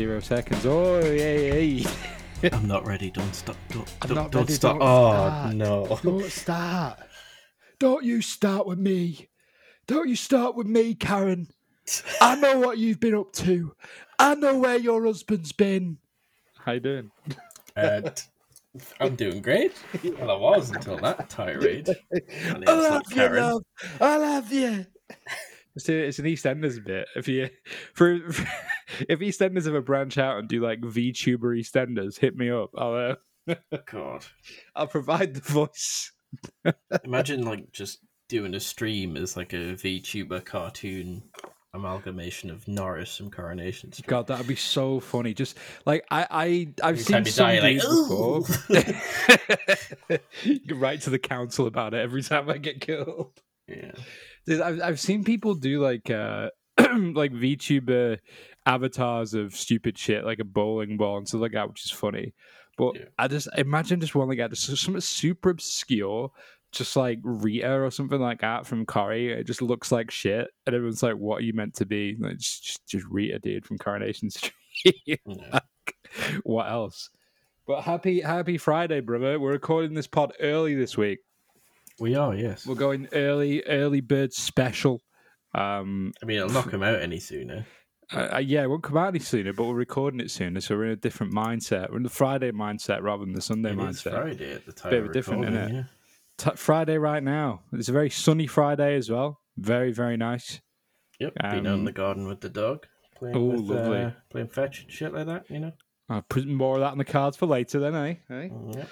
zero seconds. Oh, yeah, yeah. I'm not ready. Don't stop. Don't, I'm don't, not don't ready, stop. don't oh start. no. Don't start. Don't you start with me. Don't you start with me, Karen. I know what you've been up to. I know where your husband's been. How you doing? Uh, t- I'm doing great. Well, I was until that tirade. I love you, Karen. love. I love you. It's, a, it's an EastEnders bit. If you for, if EastEnders ever branch out and do like VTuber EastEnders, hit me up. I'll uh, God, I'll provide the voice. imagine like just doing a stream as like a VTuber cartoon amalgamation of Norris from Coronation Street. God, that'd be so funny. Just like I, I I've seen some you're like, before. You can write to the council about it every time I get killed. yeah. I've I've seen people do like uh like VTuber avatars of stupid shit, like a bowling ball and stuff like that, which is funny. But Yeah. I just imagine just one like that, just something super obscure, just like Rita or something like that from Corrie. It just looks like shit, and everyone's like, "What are you meant to be?" Like, just, just, just Rita, dude, from Coronation Street. yeah. what else? But happy happy Friday, brother. We're recording this pod early this week. We are, yes. We're going early, early bird special. Um, I mean, it'll knock come out any sooner. uh, yeah, it won't come out any sooner, but we're recording it sooner, so we're in a different mindset. We're in the Friday mindset rather than the Sunday It mindset. Friday at the time. Bit of a different, recording, innit? T- Friday right now. It's a very sunny Friday as well. Very, very nice. Yeah. Yep. Been out in Um, the garden with the dog. Playing oh, with, lovely. Uh, playing fetch and shit like that, you know? I'll put more of that on the cards for later then, eh? eh? Yeah.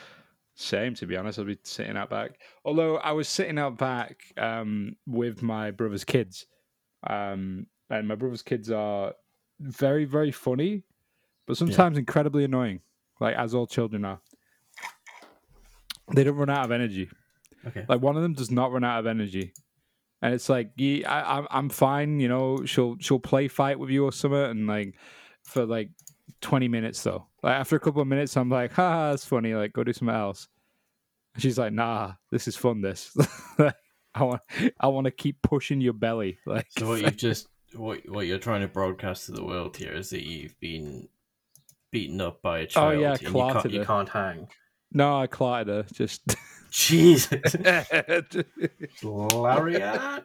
Same, to be honest. I'll be sitting out back. Although I was sitting out back um, with my brother's kids. Um, and my brother's kids are very, very funny, but sometimes incredibly annoying, like as all children are. They don't run out of energy. Okay. Like one of them does not run out of energy. And it's like, yeah, I, I'm I'm fine, you know. She'll she'll play fight with you or something, and like for like twenty minutes though. Like after a couple of minutes, I'm like, ha, that's funny. Like go do something else. And she's like, nah, this is fun. This I want I want to keep pushing your belly. Like So what you've just what what you're trying to broadcast to the world here is that you've been beaten up by a oh, child. Oh, yeah, and you can't, you can't hang. no, I clotted her. Just Jesus, lariat!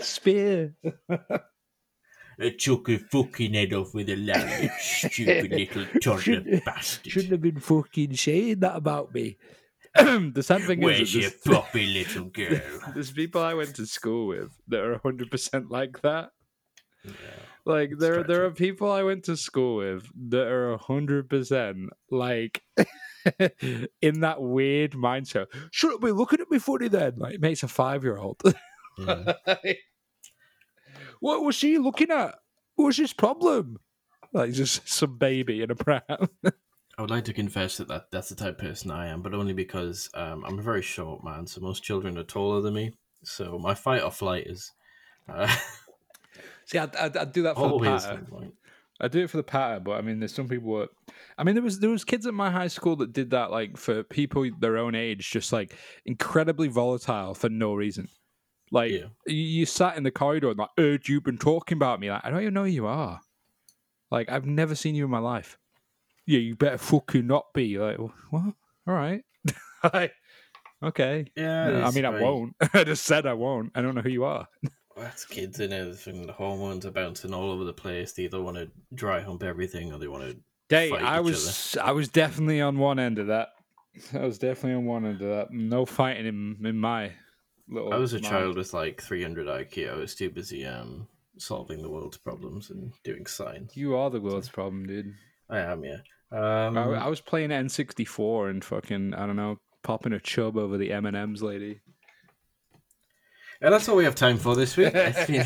spear. I took a fucking head off with a lariat, stupid little toddler Shouldn't- bastard. Shouldn't have been fucking saying that about me. the sad thing Where's is, your that there's, floppy little girl? there's people I went to school with that are 100 percent like that. Yeah. Like there, there are people I went to school with that are hundred percent like in that weird mindset. Shouldn't be looking at me funny then. Like it makes a five year old. Yeah. Mm-hmm. What was she looking at? What was his problem? Like just some baby in a pram. I would like to confess that, that that's the type of person I am, but only because um, I'm a very short man, so most children are taller than me. So my fight or flight is uh, See, I'd, I'd, I'd do that for the always patter. I do it for the patter, but I mean, there's some people. That, I mean, there was there was kids at my high school that did that, like for people their own age, just like incredibly volatile for no reason. Like Yeah. you, you sat in the corridor and like, "Oh, you've been talking about me." Like, I don't even know who you are. Like, I've never seen you in my life. Yeah, you better fucking not be. Like, what? All right. like, okay. Yeah, I it's mean, I won't. I just said I won't. I don't know who you are. That's kids in everything. The hormones are bouncing all over the place. They either want to dry hump everything or they want to. Fight I was I was definitely on one end of that. I was definitely on one end of that. No fighting in in my little. I was a mind. child with like 300 IQ. I was too busy um solving the world's problems and doing science. You are the world's problem, dude. I am, yeah. Um, I, I was playing N64 and fucking I don't know, popping a chub over the M and M's lady. and that's all we have time for this week. I feel-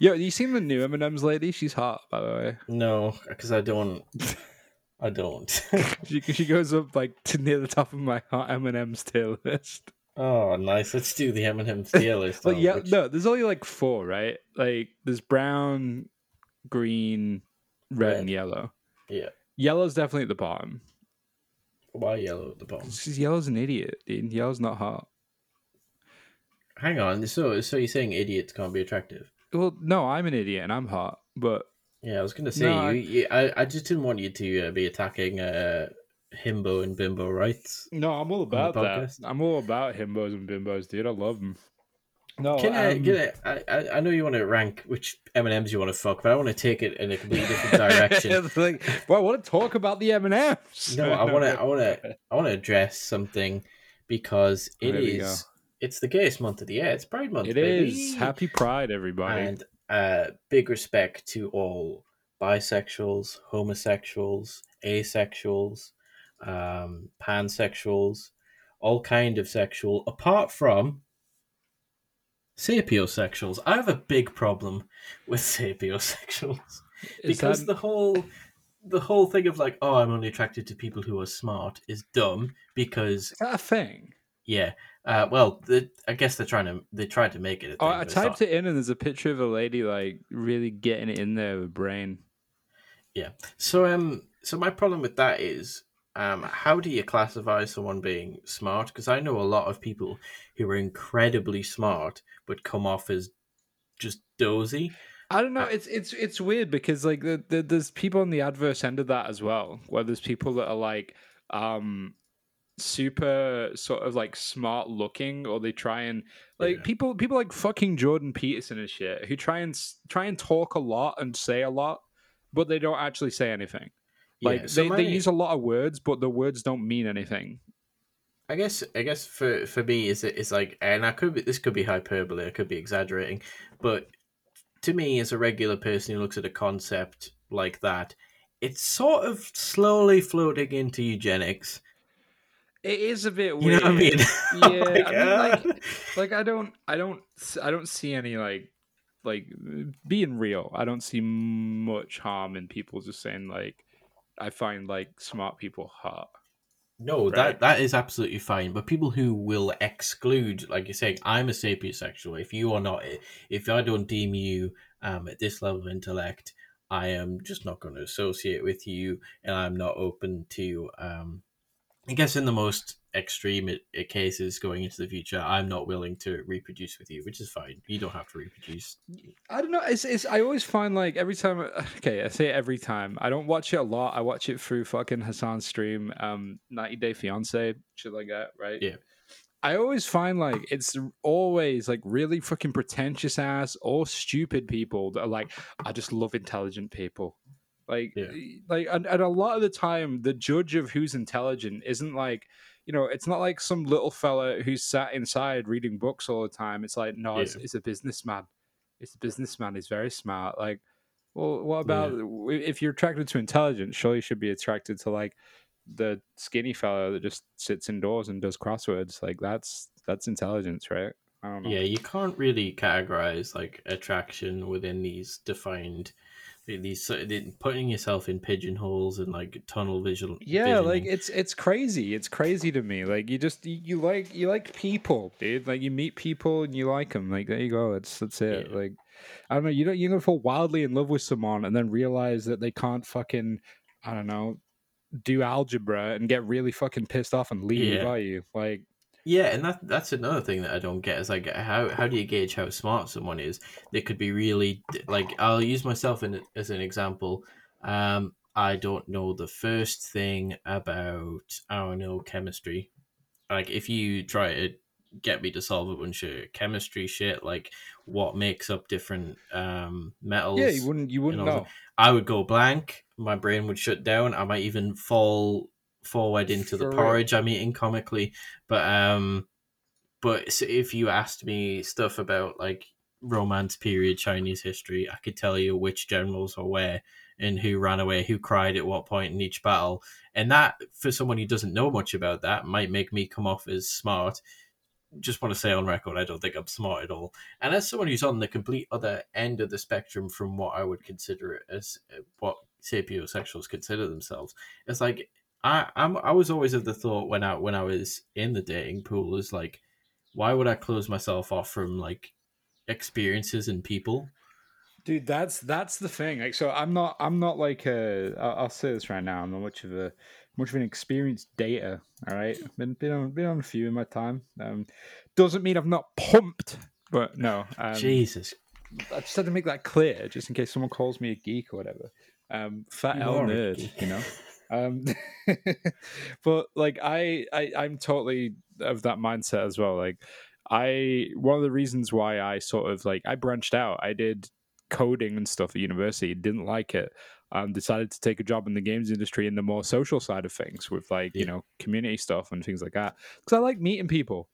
Yo, you seen the new M and M's lady? She's hot, by the way. no, because I don't. I don't. She she goes up like to near the top of my hot M and M's tier list. Oh, nice. Let's do the M&M tier list. Well, yeah, which- no, there's only like four, right? Like there's brown, green, red, Red. and yellow. Yeah. Yellow's definitely at the bottom. Why yellow at the bottom? Because yellow's an idiot, dude. Yellow's not hot. Hang on. So, so you're saying idiots can't be attractive? Well, no, I'm an idiot and I'm hot, but Yeah, I was going to say No, you. I- you I, I just didn't want you to uh, be attacking uh, himbo and bimbo rights. No, I'm all about that. I'm all about himbos and bimbos, dude. I love them. No, Can I, um, can I, I? I know you want to rank which M and M's you want to fuck, but I want to take it in a completely different direction. like, well, I want to talk about the M and M's. No, I want to. I want to. I want to address something because it There. It's the gayest month of the year. It's Pride Month. It baby. is happy Pride, everybody. and uh, big respect to all bisexuals, homosexuals, asexuals, um, pansexuals, all kind of sexual, apart from sapiosexuals. I have a big problem with sapiosexuals Is because that- the whole the whole thing of like, oh, I'm only attracted to people who are smart is dumb because is that a thing? yeah. Uh, well, the, I guess they're trying to they tried to make it. A thing, Oh, I typed not. it in, and there's a picture of a lady like really getting it in there with brain. Yeah. So um, so my problem with that is um, how do you classify someone being smart? Because I know a lot of people who are incredibly smart but come off as just dozy. I don't know. Uh, It's it's it's weird because like the, the, there's people on the adverse end of that as well, where there's people that are like um super sort of like smart looking, or they try and like Yeah. people people like fucking Jordan Peterson and shit who try and try and talk a lot and say a lot, but they don't actually say anything. Like yeah, so they, my- they use a lot of words, but the words don't mean anything. I guess I guess for for me is it is like and I could be this could be hyperbole, I could be exaggerating, but to me as a regular person who looks at a concept like that, it's sort of slowly floating into eugenics. It is a bit You weird. know what I mean? Yeah, Like, I mean, like, uh, like I don't, I don't, I don't see any like, like being real. I don't see much harm in people just saying like, I find like smart people hot. No, Right. that that is absolutely fine. But people who will exclude, like you're saying, I'm a sapiosexual. If you are not, if I don't deem you um, at this level of intellect, I am just not going to associate with you, and I'm not open to. Um, I guess in the most extreme i- i- cases going into the future, I'm not willing to reproduce with you, which is fine. You don't have to reproduce. I don't know. It's, it's I always find like every time. Okay, I say every time. I don't watch it a lot. I watch it through fucking Hasan's stream, um, 90 Day Fiance, shit like that, right? Yeah. I always find like it's always like really fucking pretentious ass or stupid people that are like, I just love intelligent people. Like, Yeah. like, and, and a lot of the time, the judge of who's intelligent isn't like, you know, it's not like some little fella who's sat inside reading books all the time. It's like, no, it's, Yeah. it's a businessman. It's a businessman. He's very smart. Like, well, what about if you're attracted to intelligence? Surely you should be attracted to like the skinny fella that just sits indoors and does crosswords. Like that's that's intelligence, right? I don't know. Yeah, you can't really categorize like attraction within these defined these putting yourself in pigeonholes and like tunnel visual. Yeah, like it's it's crazy. It's crazy to me. Like you just you, like you like people, dude. Like you meet people and you like them. Like there you go. It's that's it. Yeah. Like I don't know. You don't you're gonna fall wildly in love with someone and then realize that they can't fucking I don't know do algebra and get really fucking pissed off and leave. Yeah. Are you like? Yeah, and that that's another thing that I don't get is like how how do you gauge how smart someone is? They could be really like I'll use myself in, as an example. Um, I don't know the first thing about I don't know chemistry. Like if you try to get me to solve a bunch of chemistry shit, like what makes up different um metals. Yeah, you wouldn't you wouldn't know. I would go blank. My brain would shut down. I might even fall forward into the real. porridge I'm eating comically. But um, but if you asked me stuff about like Romance period Chinese history, I could tell you which generals are where and who ran away, who cried at what point in each battle. And that, for someone who doesn't know much about that, might make me come off as smart. Just want to say on record, I don't think I'm smart at all. And as someone who's on the complete other end of the spectrum from what I would consider as uh, what sapiosexuals consider themselves, it's like I I'm, I was always of the thought when I when I was in the dating pool is like, why would I close myself off from like experiences and people? Dude, that's that's the thing. Like, so I'm not I'm not like a. I'll, I'll say this right now. I'm not much of a much of an experienced dater. All right, been been on been on a few in my time. Um, doesn't mean I've not pumped, but no. Um, Jesus, I just had to make that clear, just in case someone calls me a geek or whatever. Um, fat L nerd, you know. Um, but like I, I, I'm totally of that mindset as well. Like I, one of the reasons why I sort of like I branched out. I did coding and stuff at university. Didn't like it. Um, decided to take a job in the games industry in the more social side of things with like you know community stuff and things like that. Because I like meeting people.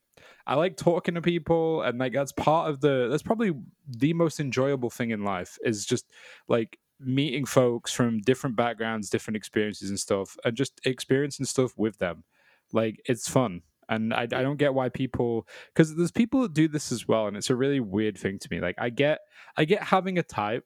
I like talking to people, and like that's part of the. That's probably the most enjoyable thing in life is just like meeting folks from different backgrounds, different experiences and stuff, and just experiencing stuff with them. Like it's fun, and I, I don't get why people because there's people that do this as well, and it's a really weird thing to me. Like I get, I get having a type.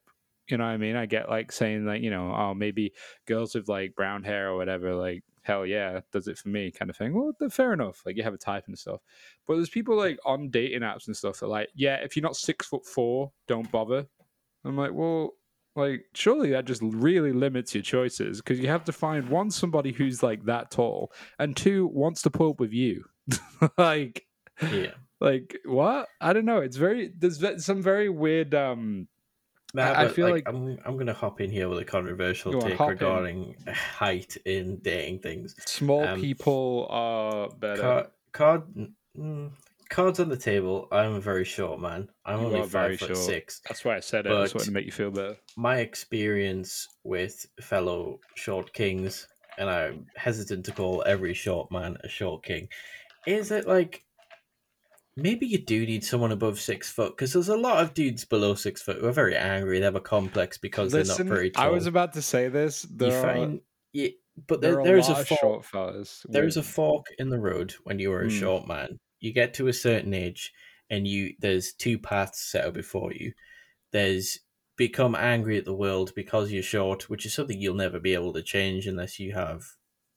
You know what I mean? I get like saying like, you know, oh, maybe girls with like brown hair or whatever, like, hell yeah, does it for me kind of thing. Well, fair enough. Like you have a type and stuff. But there's people like on dating apps and stuff that like, yeah, if you're not six foot four, don't bother. I'm like, well, like surely that just really limits your choices because you have to find one somebody who's like that tall and two wants to pull up with you. like, Yeah. like what? I don't know. It's very there's some very weird. um I- I feel like- I'm I'm gonna hop in here with a controversial take hop in. regarding height in dating things. Small Um, people are better. Card, card, mm, cards on the table. I'm a very short man. I'm You only are very five foot short. six. That's why I said it. I just wanted to make you feel better. My experience with fellow short kings, and I'm hesitant to call every short man a short king, is that like maybe you do need someone above six foot because there's a lot of dudes below six foot who are very angry. They have a complex because they're not very tall. I was about to say this. you are, find, yeah, but there there, are there's a a, lot of fork, short fellas. there's a fork in the road when you are a Hmm. short man. You get to a certain age, and you there's two paths set up before you. There's become angry at the world because you're short, which is something you'll never be able to change unless you have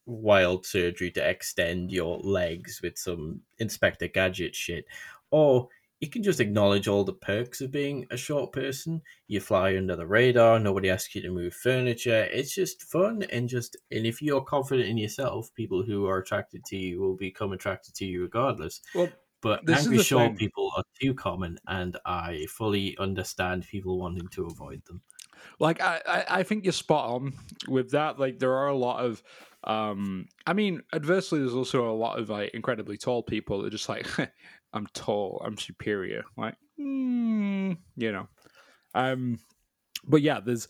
wild surgery to extend your legs with some Inspector Gadget shit. Or you can just acknowledge all the perks of being a short person. You fly under the radar, nobody asks you to move furniture. It's just fun and just and if you're confident in yourself, people who are attracted to you will become attracted to you regardless. Well, But angry short thing. people are too common and I fully understand people wanting to avoid them. like I, I i think you're spot on with that like there are a lot of um i mean adversely there's also a lot of like incredibly tall people that are just like i'm tall i'm superior like mm, you know. Um but yeah there's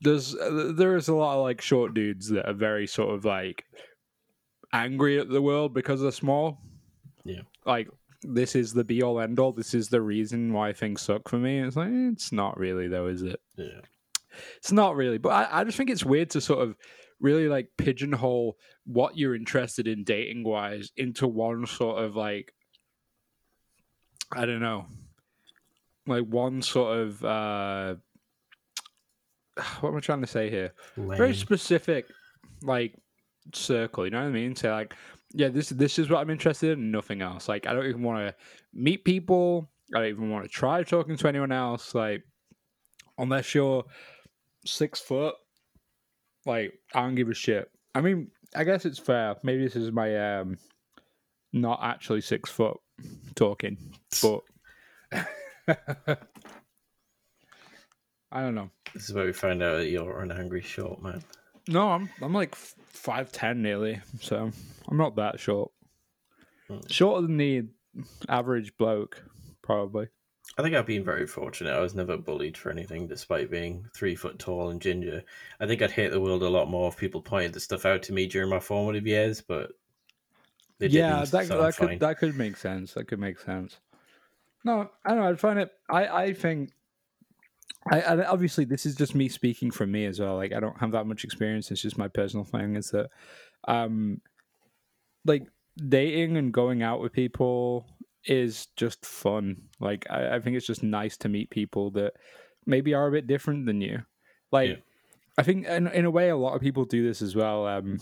there's uh, there is a lot of like short dudes that are very sort of like angry at the world because they're small. Yeah. like this is the be all end all this is the reason why things suck for me. It's like eh, it's not really though is it? Yeah. it's not really, but I, I just think it's weird to sort of really like pigeonhole what you're interested in dating wise into one sort of like I don't know, like one sort of uh what am I trying to say here? Very specific, like circle. You know what I mean? Say like, yeah, this this is what I'm interested in, nothing else. Like I don't even want to meet people. I don't even want to try talking to anyone else. Like unless you're six foot, like I don't give a shit. I mean, I guess it's fair. Maybe this is my um not actually six foot talking, but I don't know. This is where we find out that you're an angry short man. No, I'm I'm like five ten nearly, so I'm not that short. Hmm. Shorter than the average bloke, probably. I think I've been very fortunate. I was never bullied for anything, despite being three foot tall and ginger. I think I'd hate the world a lot more if people pointed the stuff out to me during my formative years, but they yeah, that so that fine. could that could make sense. That could make sense. No, I don't know. I'd find it. I I think. I, I obviously this is just me speaking from me as well. Like I don't have that much experience. It's just my personal thing. Is that, um, like dating and going out with people is just fun. Like I, I think it's just nice to meet people that maybe are a bit different than you. Like Yeah. I think in, in a way a lot of people do this as well. Um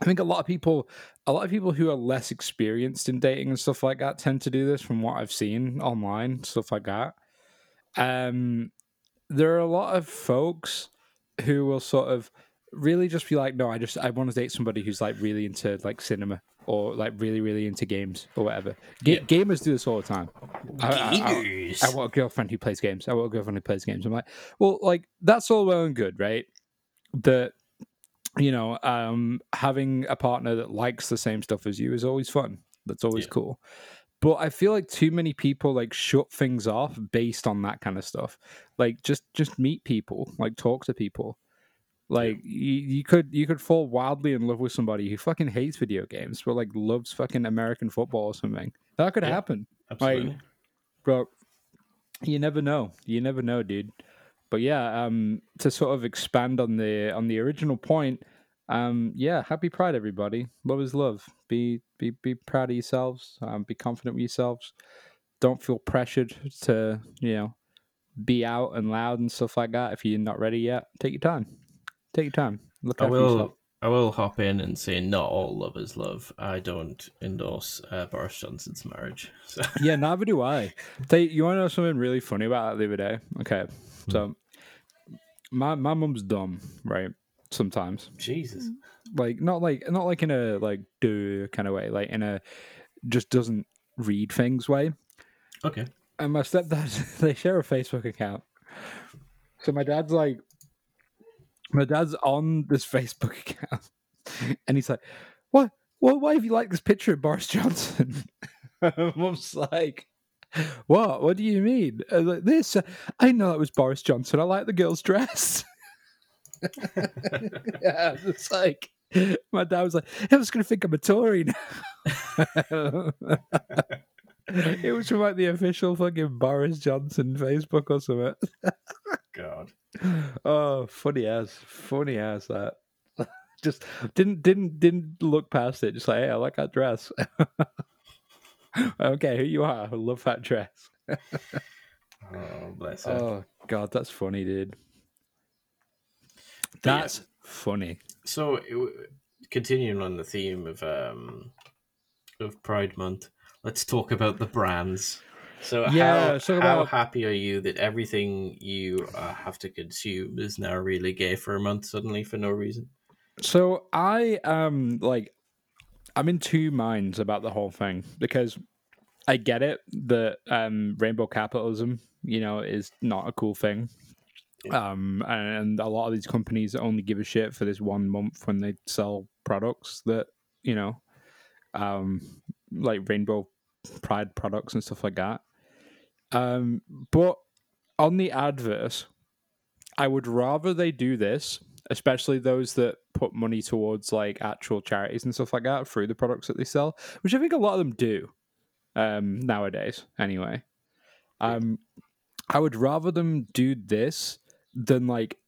I think a lot of people a lot of people who are less experienced in dating and stuff like that tend to do this from what I've seen online, stuff like that. Um there are a lot of folks who will sort of really just be like, no, I just I want to date somebody who's like really into like cinema or like really really into games or whatever. Ga- Yeah. Gamers do this all the time. I- I- I- I want a girlfriend who plays games. I want a girlfriend who plays games. I'm like, well, like that's all well and good, right? That you know, um, having a partner that likes the same stuff as you is always fun. That's always Yeah. cool. But I feel like too many people like shut things off based on that kind of stuff. Like just just meet people, like talk to people. Like you, you could you could fall wildly in love with somebody who fucking hates video games, but like loves fucking American football or something. That could Yeah. happen Absolutely. but you never know you never know dude but yeah um to sort of expand on the on the original point um yeah happy pride everybody love is love be be be proud of yourselves um, be confident with yourselves don't feel pressured to you know be out and loud and stuff like that if you're not ready yet take your time take your time look I will. yourself I will hop in and say not all love is love. I don't endorse uh, Boris Johnson's marriage. So yeah, neither do I. They, you want to know something really funny about that the other day? Okay, Mm-hmm. so my my mum's dumb, right? Sometimes, Jesus. like not like not like in a like do kind of way, like in a just doesn't read things way. Okay. And my stepdad, they share a Facebook account. So my dad's like, my dad's on this Facebook account, and he's like, "What? What? Why have you liked this picture of Boris Johnson?" Mum's like, "What? What do you mean?" I like, this? uh, I know it was Boris Johnson. I like the girl's dress. yeah, it's like my dad was like, "I was going to think I'm a Tory now." it was from like the official fucking Boris Johnson Facebook or something. God. Oh, funny as, funny as that. Just didn't didn't didn't look past it. Just like, hey, I like that dress. Okay, who you are? I love that dress. Oh, bless her. Oh god, that's funny, dude. But yeah, That's funny. so continuing on the theme of um of Pride Month, let's talk about the brands. So Yeah, how, let's talk how happy are you that everything you uh, have to consume is now really gay for a month suddenly for no reason? So I um like I'm in two minds about the whole thing because I get it that um rainbow capitalism, you know, is not a cool thing. Um and a lot of these companies only give a shit for this one month when they sell products that, you know, um like rainbow pride products and stuff like that. Um but on the adverse, I would rather they do this, especially those that put money towards like actual charities and stuff like that through the products that they sell, which I think a lot of them do um, nowadays. Anyway, um, I would rather them do this than like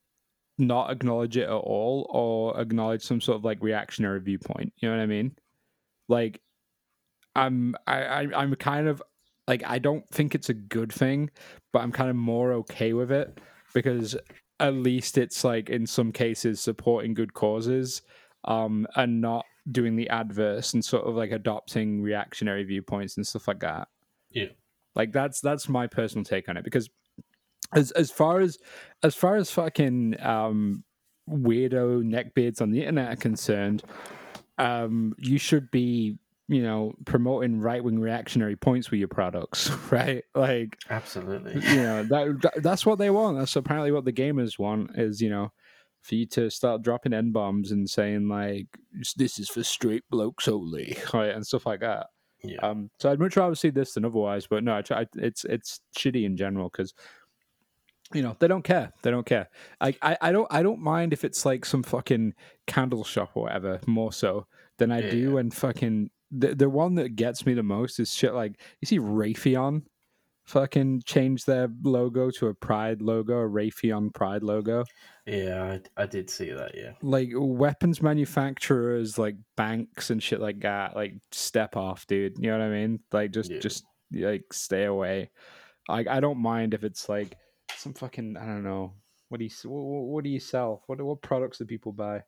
not acknowledge it at all or acknowledge some sort of like reactionary viewpoint. You know what I mean? Like, I'm I, I I'm kind of like I don't think it's a good thing, but I'm kind of more okay with it because at least it's like in some cases supporting good causes um and not doing the adverse and sort of like adopting reactionary viewpoints and stuff like that Yeah. like that's that's my personal take on it because as as far as as far as fucking um weirdo neckbeards on the internet are concerned um you should be you know promoting right-wing reactionary points with your products right like Absolutely. you know that, that that's what they want. That's apparently what the gamers want is you know for you to start dropping n bombs and saying like this is for straight blokes only, right, and stuff like that. Yeah. Um, so I'd much rather see this than otherwise. But no, I try, it's it's shitty in general because you know they don't care. They don't care. I, I I don't I don't mind if it's like some fucking candle shop or whatever more so than I Yeah, do when fucking the the one that gets me the most is shit like you see Raytheon fucking change their logo to a Pride logo, a Raytheon Pride logo. Yeah, I, I did see that. Yeah. Like weapons manufacturers, like banks and shit like that, like step off, dude. You know what I mean? Like just Yeah. just like stay away. Like I don't mind if it's like some fucking I don't know. What do you what, what, do you sell? What what products do people buy?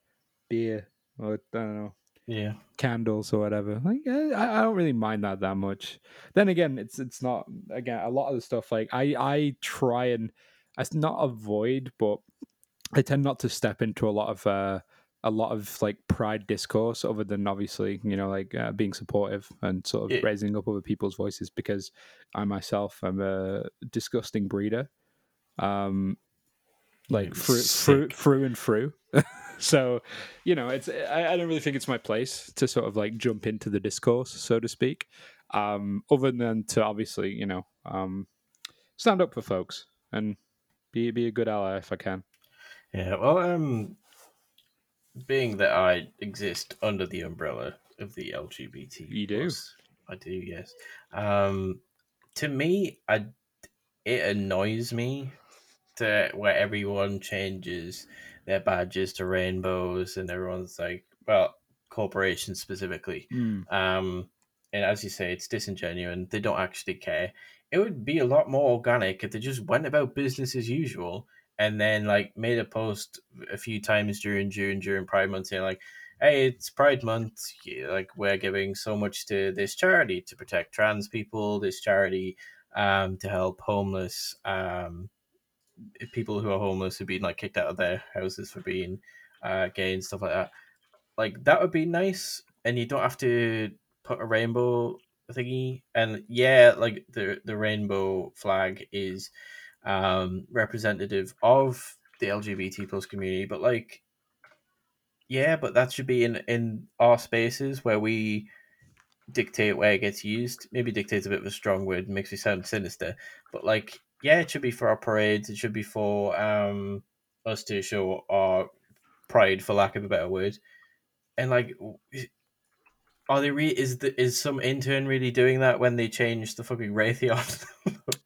Beer or I don't know Yeah. candles or whatever. Like eh, I, I don't really mind that that much. Then again, it's it's not again a lot of the stuff. Like I I try and I s- not avoid, but I tend not to step into a lot of uh a lot of like pride discourse other than obviously you know like uh, being supportive and sort of Yeah. raising up other people's voices because I myself am a disgusting breeder. Um, like through, through through and through. so, you know, it's I, I don't really think it's my place to sort of like jump into the discourse, so to speak. Um, other than to obviously, you know, um, stand up for folks and be be a good ally if I can. Yeah, well, um, being that I exist under the umbrella of the LGBT, You do. plus, I do, yes. Um, to me, I it annoys me to where everyone changes their badges to rainbows and everyone's like, well, corporations specifically. Um, and as you say, it's disingenuous. They don't actually care. It would be a lot more organic if they just went about business as usual and then like made a post a few times during June during Pride Month saying like, "Hey, it's Pride Month. Like we're giving so much to this charity to protect trans people. This charity um, to help homeless um, people who are homeless who've been like kicked out of their houses for being uh, gay and stuff like that. Like that would be nice, and you don't have to put a rainbow thingy. And yeah, like the the rainbow flag is um, representative of the LGBT plus community, but like, yeah, but that should be in in our spaces where we dictate where it gets used. Maybe dictate's a bit of a strong word, makes me sound sinister, but like, yeah, it should be for our parades. It should be for um us to show our pride, for lack of a better word. And like, are they re- is the is some intern really doing that when they change the fucking Raytheon?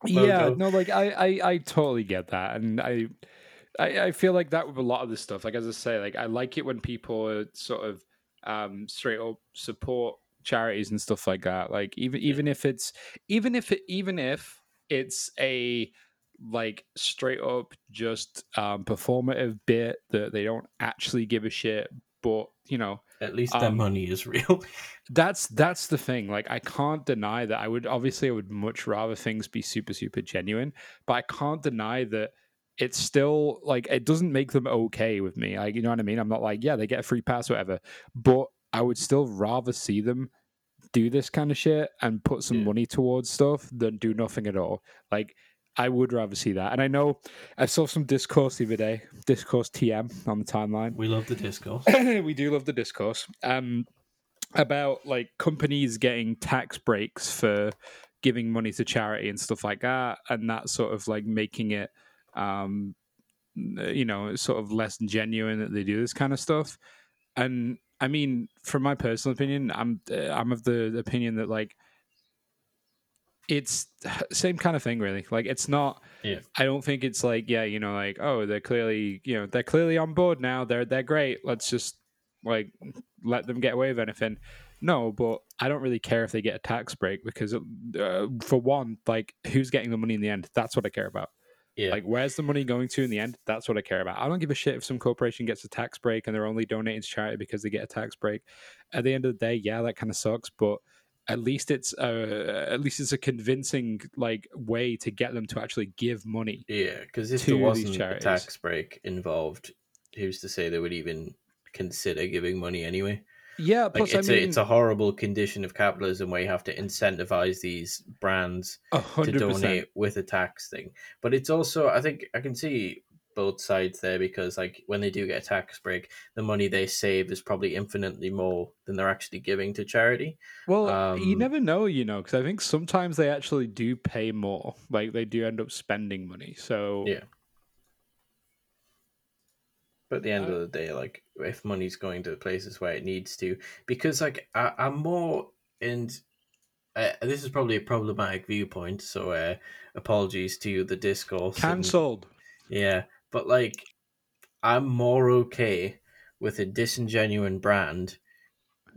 Yeah, no, like I, I, I totally get that, and I, I, I feel like that with a lot of this stuff. Like as I say, like I like it when people sort of um, straight up support charities and stuff like that. Like even even if it's even if it even if it's a like straight up just um, performative bit that they don't actually give a shit, but you know At least their Um, money is real. that's that's the thing like i can't deny that i would obviously i would much rather things be super super genuine but i can't deny that it's still like it doesn't make them okay with me like you know what i mean i'm not like yeah they get a free pass whatever but i would still rather see them do this kind of shit and put some Yeah. money towards stuff than do nothing at all like i would rather see that and i know i saw some discourse the other day discourse tm on the timeline we love the discourse. we do love the discourse um about like companies getting tax breaks for giving money to charity and stuff like that and that sort of like making it um you know sort of less genuine that they do this kind of stuff and i mean from my personal opinion i'm uh, i'm of the opinion that like it's same kind of thing really. Like it's not Yeah. i don't think it's like yeah you know like oh they're clearly you know they're clearly on board now. They're they're great. Let's just like let them get away with anything. No but i don't really care if they get a tax break because uh, for one like who's getting the money in the end? That's what i care about Yeah. like where's the money going to in the end that's what i care about i don't give a shit if some corporation gets a tax break and they're only donating to charity because they get a tax break at the end of the day yeah that kind of sucks but at least it's uh, at least it's a convincing like way to get them to actually give money Yeah, because if there wasn't a tax break involved, who's to say they would even consider giving money anyway? Yeah Like plus it's i mean a it's a horrible condition of capitalism where you have to incentivize these brands to hundred percent donate with a tax thing. But it's also I think I can see both sides there because like when they do get a tax break, the money they save is probably infinitely more than they're actually giving to charity. Well, you Um, never know, you know, because I think sometimes they actually do pay more. Like they do end up spending money. So Yeah. But at the end of the day, like if money's going to the places where it needs to, because like I, I'm more and uh, this is probably a problematic viewpoint, so uh, apologies to the discourse. and- cancelled. yeah, but like I'm more okay with a disingenuine brand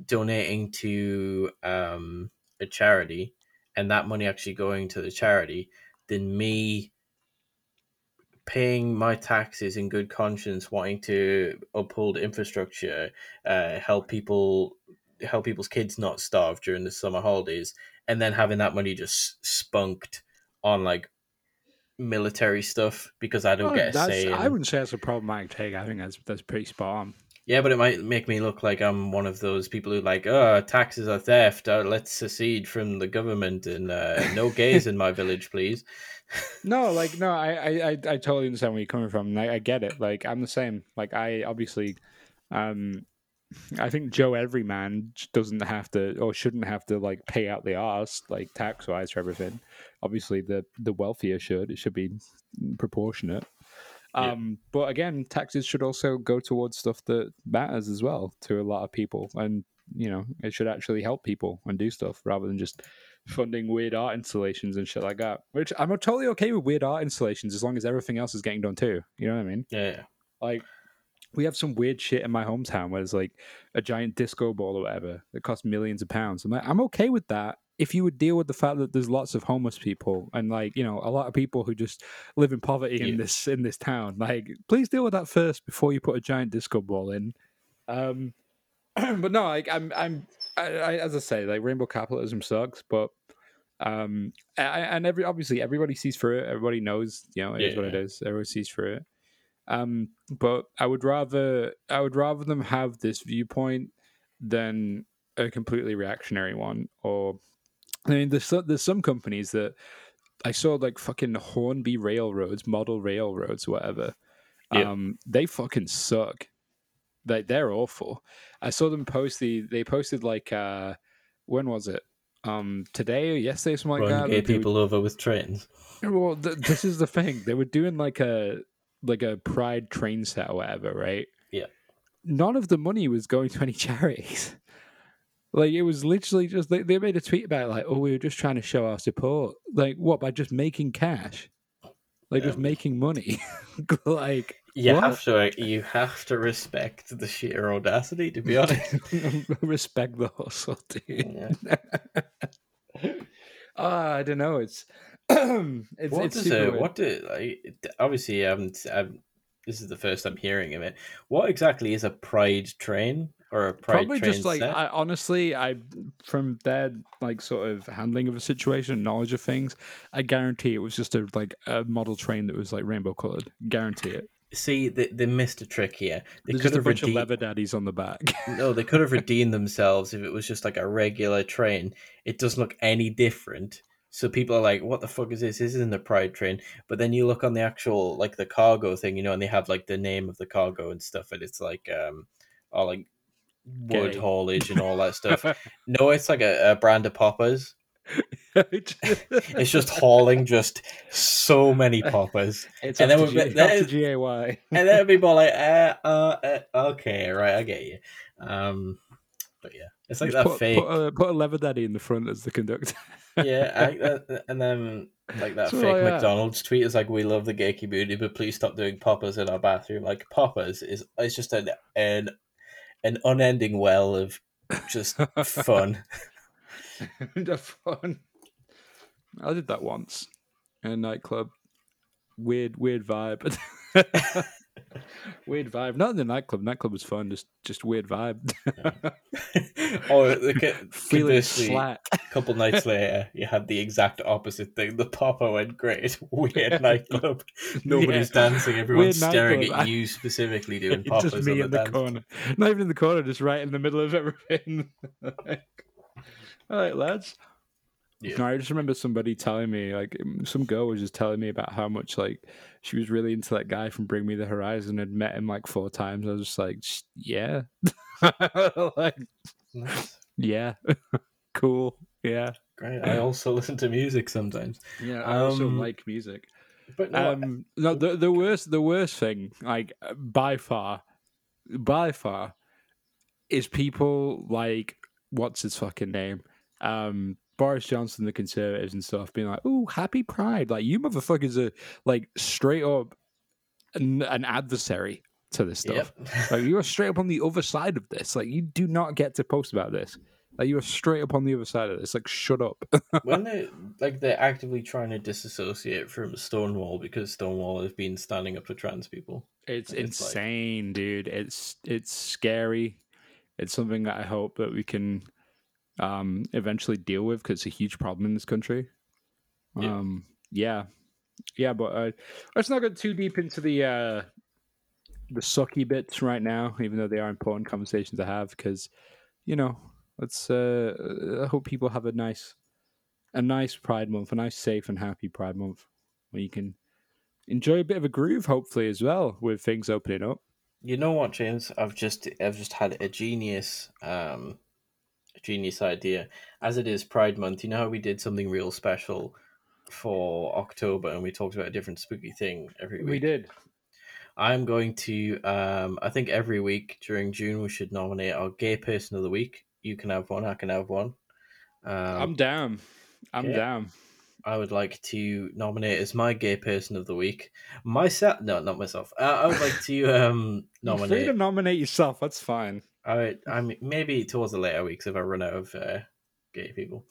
donating to um, a charity and that money actually going to the charity than me paying my taxes in good conscience, wanting to uphold infrastructure, uh, help people, help people's kids not starve during the summer holidays, and then having that money just spunked on like military stuff because I don't Oh, get a say. I wouldn't say that's a problematic take. I think that's that's pretty spot on. Yeah, but it might make me look like I'm one of those people who like, oh, taxes are theft. Uh, let's secede from the government and uh, no gays in my village, please. no, like no, I, I, I, I totally understand where you're coming from. I, I get it. Like I'm the same. Like I obviously, um, I think Joe Everyman doesn't have to or shouldn't have to like pay out the arse like tax wise for everything. Obviously, the the wealthier should. It should be proportionate. Yeah. Um, but again, taxes should also go towards stuff that matters as well to a lot of people, and you know, it should actually help people and do stuff rather than just funding weird art installations and shit like that. Which I'm totally okay with weird art installations as long as everything else is getting done too. You know what I mean? Yeah. Like we have some weird shit in my hometown where there's like a giant disco ball or whatever that costs millions of pounds. I'm like, I'm okay with that if you would deal with the fact that there's lots of homeless people and like you know a lot of people who just live in poverty Yeah. in this in this town like please deal with that first before you put a giant disco ball in um but no like i'm i'm I, I, as i say like rainbow capitalism sucks but um I, and every obviously everybody sees through it everybody knows you know it is what it Yeah. is everyone sees through it um but i would rather i would rather them have this viewpoint than a completely reactionary one or I mean, there's some, there's some companies that I saw like fucking Hornby railroads, model railroads, whatever. Yeah. Um, they fucking suck. Like they're awful. I saw them post the. They posted like uh, when was it? Um, today or yesterday, something like Run that. gay they people over with trains. well, th- this is the thing. They were doing like a like a pride train set or whatever, right? Yeah. None of the money was going to any charities. Like it was literally just they, they made a tweet about it, like, oh, we were just trying to show our support. Like what? By just making cash, like just Um, making money. like You What? have to you have to respect the sheer audacity, to be honest. respect the hustle, dude. Yeah. Ah, I don't know. It's it's, what it's does super a, weird. what do like it- obviously I haven't, I haven't this is the first I'm hearing of it. What exactly is a pride train or a pride Probably just like set? I honestly, I from their like sort of handling of a situation, knowledge of things, I guarantee it was just a like a model train that was like rainbow colored. Guarantee it. See, they, they missed a trick here. They There's could just a have bunch of redeemed, leather daddies on the back. no, they could have redeemed themselves if it was just like a regular train. It doesn't look any different. So people are like, "What the fuck is this? This isn't a pride train." But then you look on the actual like the cargo thing, you know, and they have like the name of the cargo and stuff, and it's like um, all like wood Gay. haulage and all that stuff. No, it's like a, a brand of poppers. It's just hauling just so many poppers, It's and then then we- that is- GAY. and then people like, uh, uh, uh, "Okay, right, I get you." Um, but yeah, it's like Just that put, fake. Put a, put a leather daddy in the front as the conductor. yeah, I, uh, and then like that So, fake. McDonald's tweet is like, "We love the gay community, but please stop doing poppers in our bathroom." Like poppers is it's just an an an unending well of just fun. fun. I did that once in a nightclub. Weird, weird vibe. weird vibe. Not in the nightclub. Nightclub was fun. Just, just weird vibe. or oh, the, Feeling slack. a couple nights later, you had the exact opposite thing. The popper went great. Weird nightclub. Nobody's Yeah. dancing. Everyone's Weird staring nightclub. at you specifically doing poppers just me on the in the dance. corner. Not even in the corner, just right in the middle of everything. All right, lads. Yeah. No, I just remember somebody telling me, like, some girl was just telling me about how much, like, she was really into that guy from Bring Me the Horizon, had met him like four times. I was just like, "Sh- yeah, like, Nice. yeah, cool, yeah, Great. I also listen to music sometimes. yeah. I also Um, like music. But no, Um, no, the the worst the worst thing, like by far, by far, is people like what's his fucking name, um, Boris Johnson, the Conservatives and stuff, being like, "Oh, happy Pride!" Like you motherfuckers are like straight up an, an adversary to this stuff. yep. Like you are straight up on the other side of this. Like you do not get to post about this. Like you are straight up on the other side of this. Like shut up. when they like they're actively trying to disassociate from Stonewall because Stonewall has been standing up to trans people. It's And it's like- insane, dude. It's it's scary. It's something that I hope that we can um eventually deal with because it's a huge problem in this country. Yeah. Um yeah. Yeah, but uh, let's not get too deep into the uh the sucky bits right now, even though they are important conversations to have. Because you know, let's. Uh, I hope people have a nice, a nice Pride Month, a nice, safe, and happy Pride Month, where you can enjoy a bit of a groove, hopefully as well, with things opening up. You know what, James? I've just I've just had a genius um genius idea. As it is Pride Month, you know how we did something real special for October and we talked about a different spooky thing every week. We did. I'm going to um I think every week during June we should nominate our gay person of the week. You can have one, I can have one. Um, I'm down. I'm okay. down. I would like to nominate as my gay person of the week myself. No, not myself. Uh, I would like to um nominate. You're free to nominate yourself. That's fine. I I mean maybe towards the later weeks if I run out of uh, gay people,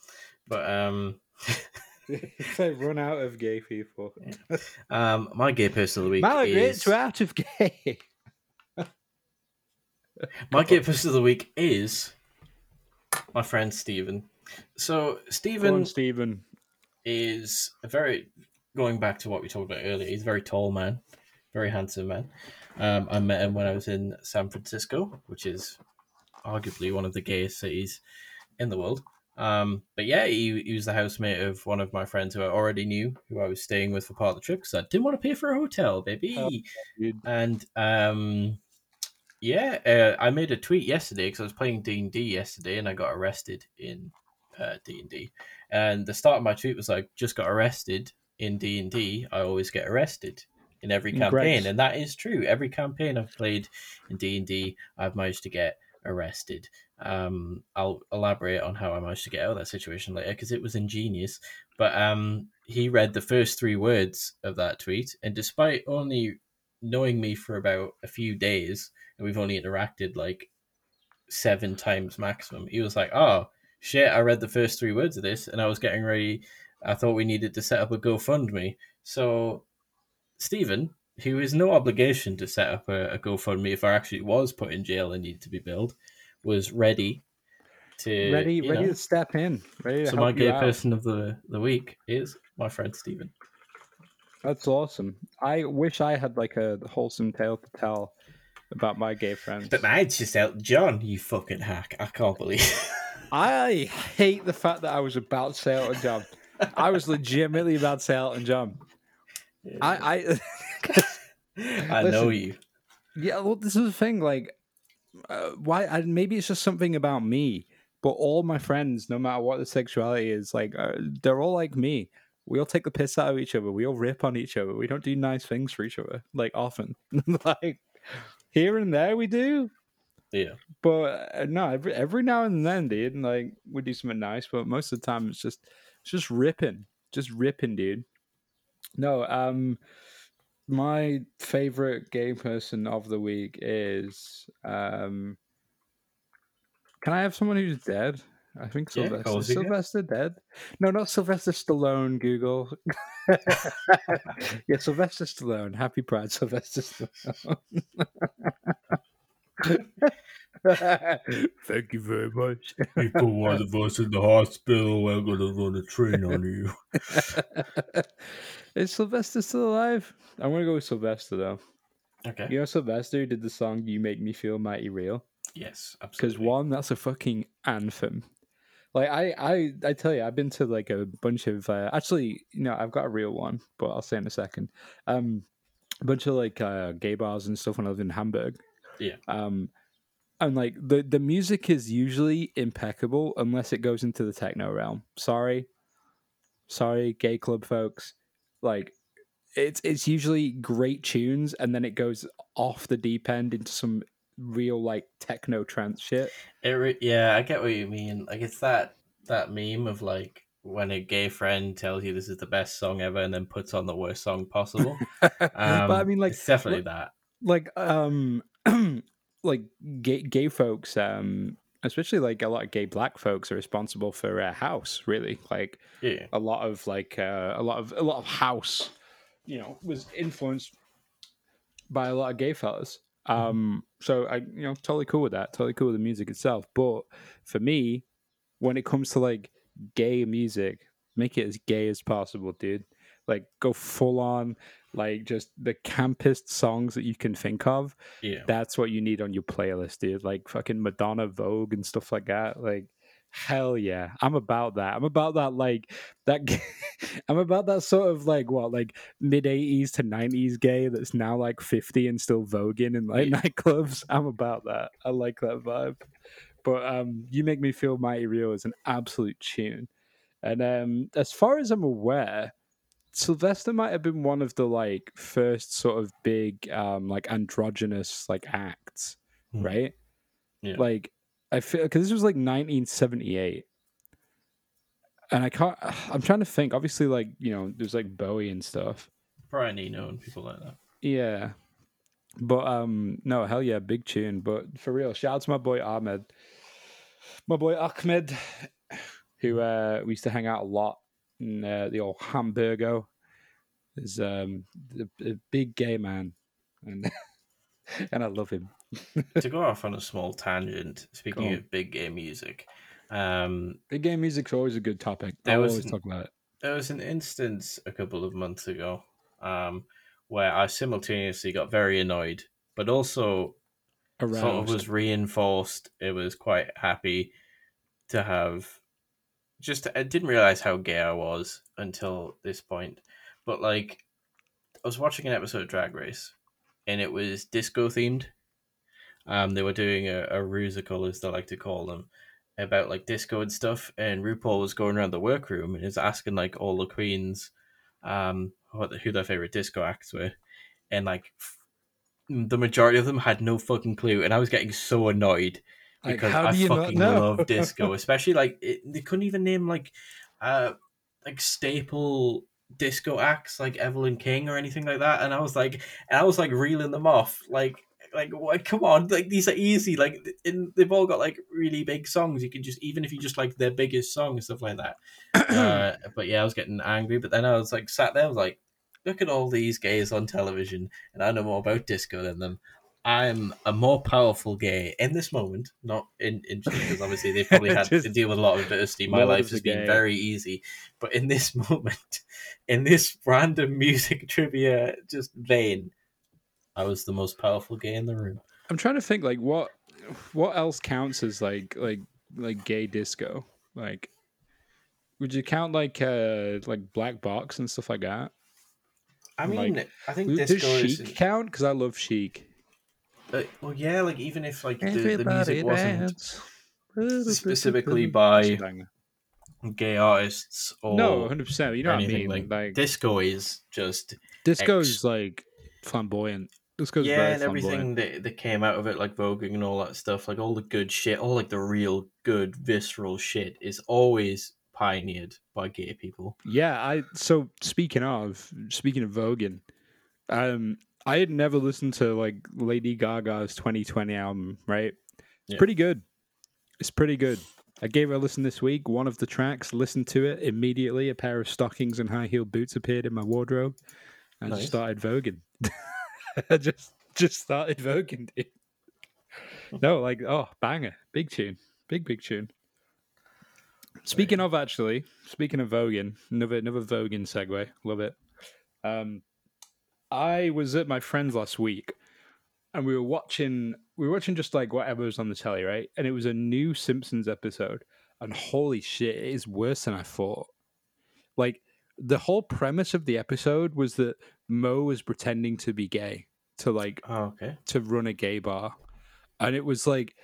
but um. if I run out of gay people, yeah. um, my gay person of the week Margaret, is we're out of gay. my gay person of the week is my friend Stephen. So Stephen, Stephen, is a very going back to what we talked about earlier. He's a very tall man, very handsome man. Um, I met him when I was in San Francisco, which is arguably one of the gayest cities in the world. Um, but yeah, he, he was the housemate of one of my friends who I already knew, who I was staying with for part of the trip because I didn't want to pay for a hotel, baby. Oh, and um, yeah, uh, I made a tweet yesterday because I was playing D and D yesterday, and I got arrested in uh, D and D. And the start of my tweet was like, "Just got arrested in D and D. I always get arrested in every campaign," and that is true. Every campaign I've played in D and D, I've managed to get arrested. Um, I'll elaborate on how I managed to get out of that situation later because it was ingenious. But um, he read the first three words of that tweet, and despite only knowing me for about a few days, and we've only interacted like seven times maximum, he was like, "Oh, shit, I read the first three words of this and I was getting ready. I thought we needed to set up a GoFundMe. So, Stephen, who has no obligation to set up a, a GoFundMe if I actually was put in jail and needed to be billed, was ready to ready ready know. to step in. Ready so my gay person of the the week is my friend Stephen. That's awesome. I wish I had like a wholesome tale to tell about my gay friends. But mine's just out John, you fucking hack. I can't believe I hate the fact that I was about to say Elton John. I was legitimately about to say Elton John. Yeah. I I, I know you. Yeah, well, this is the thing. Like, uh, why? I, maybe it's just something about me. But all my friends, no matter what the sexuality is, like uh, they're all like me. We all take the piss out of each other. We all rip on each other. We don't do nice things for each other, like often. like here and there, we do. Yeah. But uh, no, every every now and then, dude, like we do something nice, but most of the time it's just it's just ripping, just ripping, dude. No, um, my favorite gay person of the week is um. Can I have someone who's dead? I think yeah, Sylvester. Sylvester dead? No, not Sylvester Stallone. Google. yeah, Sylvester Stallone. Happy Pride, Sylvester Stallone. Thank you very much. You put one of us in the hospital. We're gonna run a train on you. Is Sylvester still alive? I'm gonna go with Sylvester though. Okay. You know Sylvester did the song "You Make Me Feel Mighty Real." Yes, absolutely. Because one, that's a fucking anthem. Like I, I, I tell you, I've been to like a bunch of. Uh, actually, you know, I've got a real one, but I'll say in a second. Um, a bunch of like uh, gay bars and stuff when I lived in Hamburg. Yeah. Um, and like the the music is usually impeccable unless it goes into the techno realm. Sorry, sorry, gay club folks. Like it's it's usually great tunes, and then it goes off the deep end into some real like techno trance shit. It re- yeah, I get what you mean. Like it's that that meme of like when a gay friend tells you this is the best song ever and then puts on the worst song possible. um, but I mean, like, it's definitely like, that. Like, um, like gay gay folks, um, especially like a lot of gay black folks, are responsible for uh, house. Really, like yeah. a lot of like uh, a lot of a lot of house, you know, was influenced by a lot of gay fellas. Mm-hmm. Um, so I, you know, totally cool with that. Totally cool with the music itself. But for me, when it comes to like gay music, make it as gay as possible, dude. Like go full on like just the campest songs that you can think of. Yeah. That's what you need on your playlist, dude. Like fucking Madonna, Vogue, and stuff like that. Like hell yeah, I'm about that. I'm about that. Like that. I'm about that sort of like what, like mid '80s to '90s gay that's now like 50 and still voguing in like Yeah. nightclubs. I'm about that. I like that vibe. But um, you make me feel mighty real is an absolute tune. And um, as far as I'm aware, Sylvester might have been one of the like first sort of big um like androgynous like acts, Hmm. right? Yeah. Like I feel because this was like 1978, and I can't. I'm trying to think. Obviously, like you know, there's like Bowie and stuff. Brian Eno and people like that. Yeah, but um, no, hell yeah, big tune. But for real, shout out to my boy Ahmed, my boy Ahmed, who uh we used to hang out a lot in uh, the old Hamburgo. Is um a, a big gay man, and and I love him. to go off on a small tangent, speaking of big game music, um, Big game music's always a good topic. I always an- talk about it. there was an instance a couple of months ago um, where I simultaneously got very annoyed, but also sort of was reinforced. It was quite happy to have. Just I didn't realize how gay I was until this point, but like I was watching an episode of Drag Race, and it was disco themed. Um, they were doing a, a rusical, as they like to call them, about like disco and stuff. And RuPaul was going around the workroom and is asking like all the queens, um, what who their favorite disco acts were, and like f- the majority of them had no fucking clue. And I was getting so annoyed Like, because how I do you fucking love disco, especially like it, they couldn't even name like uh like staple disco acts like Evelyn King or anything like that, and I was like, and I was like reeling them off, like like what? Come on, like these are easy, like and they've all got like really big songs. You can just even if you just like their biggest song and stuff like that. uh, but yeah, I was getting angry, but then I was like sat there, I was like, look at all these gays on television, and I know more about disco than them. I'm a more powerful gay in this moment, not in in because obviously they've probably had to deal with a lot of adversity. My life has been gay. very easy, but in this moment, in this random music trivia just vein, I was the most powerful gay in the room. I'm trying to think like what what else counts as like like like gay disco? Like would you count like uh like black box and stuff like that? I Like, mean, I think Does disco is. chic count? Because I love chic. Uh, well, yeah, like even if like the, the music wasn't specifically by gay artists or no, hundred percent. You know what I mean? like, Like, disco is just disco's X. like flamboyant. Disco's yeah, very and everything that, that came out of it, like voguing and all that stuff, like all the good shit, all like the real good visceral shit, is always pioneered by gay people. Yeah, I so speaking of speaking of voguing, um, I had never listened to like Lady Gaga's 2020 album, right? It's Yeah. pretty good. It's pretty good. I gave it a listen this week. One of the tracks, listened to it immediately. A pair of stockings and high heel boots appeared in my wardrobe. I Nice. just started voguing. I just just started voguing, dude. No, like oh, banger, big tune, big big tune. Speaking of actually, speaking of voguing, another another voguing segue, love it. Um, I was at my friend's last week, and we were watching we were watching just like whatever was on the telly, right? And it was a new Simpsons episode, and holy shit, it is worse than I thought. Like the whole premise of the episode was that Mo was pretending to be gay to like Oh, okay. to run a gay bar, and it was like,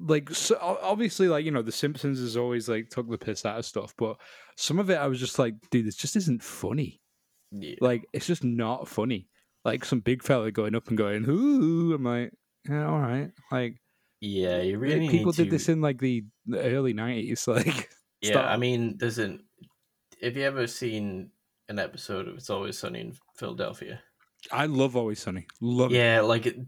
like so obviously like you know the Simpsons has always like took the piss out of stuff, but some of it I was just like, dude, this just isn't funny. Yeah. Like it's just not funny. Like some big fella going up and going, ooh, I'm like, yeah, all right. Like Yeah, you really like, people did this in like the, the early nineties. Like Yeah. I mean, there's an. Have you ever seen an episode of It's Always Sunny in Philadelphia? I love Always Sunny. Love it. Yeah, like it-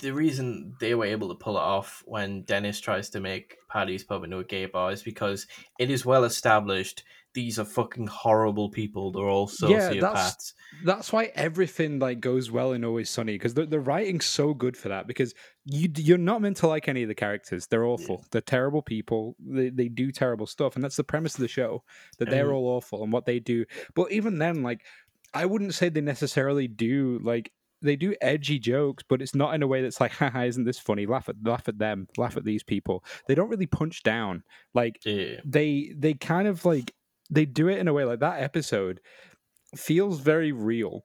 the reason they were able to pull it off when Dennis tries to make Paddy's Pub into a gay bar is because it is well established these are fucking horrible people. They're all Yeah, sociopaths. that's- That's why everything like goes well in Always Sunny because the, the writing's so good for that because you you're not meant to like any of the characters. They're awful. They're terrible people. They they do terrible stuff, and that's the premise of the show that they're all awful and what they do. But even then, like I wouldn't say they necessarily do like they do edgy jokes, but it's not in a way that's like, haha, isn't this funny? Laugh at laugh at them, laugh at these people. They don't really punch down. Like Yeah. they they kind of like they do it in a way like that episode feels very real.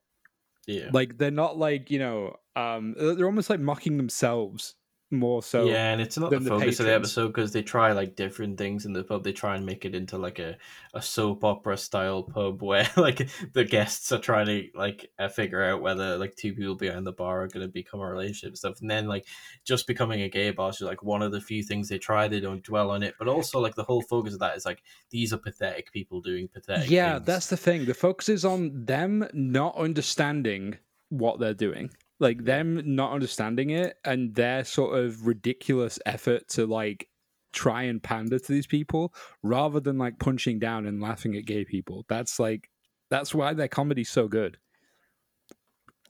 Yeah. Like they're not like, you know, um they're almost like mocking themselves more so. yeah, and it's not the the focus of the episode because they try like different things in the pub. They try and make it into like a, a soap opera style pub where like the guests are trying to like uh, figure out whether like two people behind the bar are going to become a relationship and stuff. And then like just becoming a gay bar is like one of the few things they try. They don't dwell on it, but also like the whole focus of that is like these are pathetic people doing pathetic. Yeah, things. that's the thing. The focus is on them not understanding what they're doing. Like them not understanding it and their sort of ridiculous effort to like try and pander to these people rather than like punching down and laughing at gay people. That's like that's why their comedy's so good.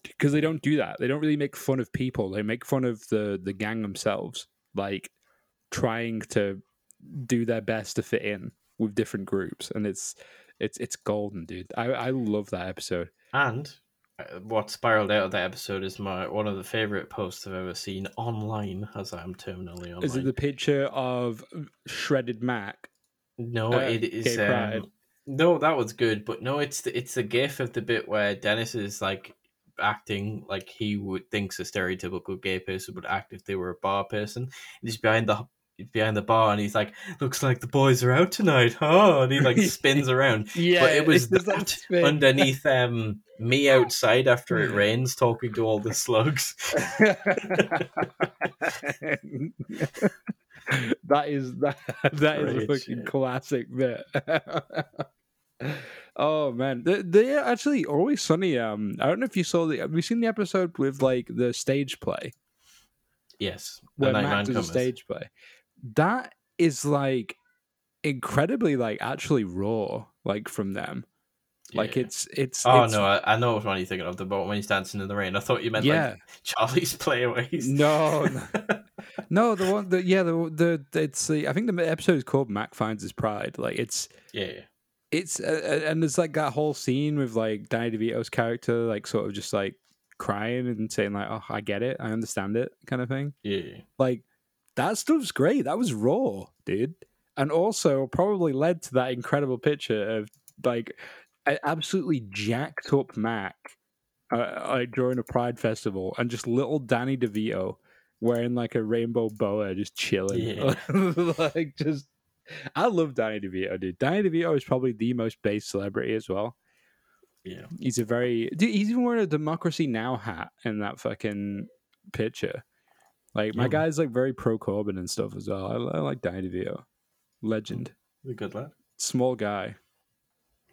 Because they don't do that. They don't really make fun of people. They make fun of the the gang themselves, like trying to do their best to fit in with different groups and it's it's it's golden dude i i love that episode And what spiraled out of that episode is my one of the favorite posts I've ever seen online, as I'm terminally online. is it the picture of shredded mac No, Uh, it is. Um, no, that was good, but no, it's the, it's the gif of the bit where Dennis is like acting like he would thinks a stereotypical gay person would act if they were a bar person. And he's behind the behind the bar and he's like, "Looks like the boys are out tonight, huh?" And he like spins around. yeah but it was that that underneath um me outside after it rains, talking to all the slugs. that is that that is a fucking shit. classic bit. oh man, they, they actually always sunny. Um, I don't know if you saw the. Have you seen the episode with like the stage play? Yes, where the Mac Nightman does a stage play. That is like incredibly like actually raw, like from them. Like Yeah. it's it's Oh it's, no, I, I know what one you're thinking of. The boat when he's dancing in the rain. I thought you meant yeah. like Charlie's playaways. No, no, no, the one, the yeah, the the it's the I think the episode is called Mac finds his pride. Like it's yeah, it's uh, uh, and there's like that whole scene with like Danny DeVito's character, like sort of just like crying and saying like, "Oh, I get it, I understand it," kind of thing. yeah. Like that stuff's great. That was raw, dude. And also probably led to that incredible picture of like an absolutely jacked up Mac uh, like during a Pride festival and just little Danny DeVito wearing like a rainbow boa just chilling. Yeah. like just I love Danny DeVito, dude. Danny DeVito is probably the most base celebrity as well. Yeah. He's a very dude, he's even wearing a Democracy Now hat in that fucking picture. Like my Yeah. guy's like very pro Corbyn and stuff as well. I, I like Danny DeVito, legend, The good lad. small guy,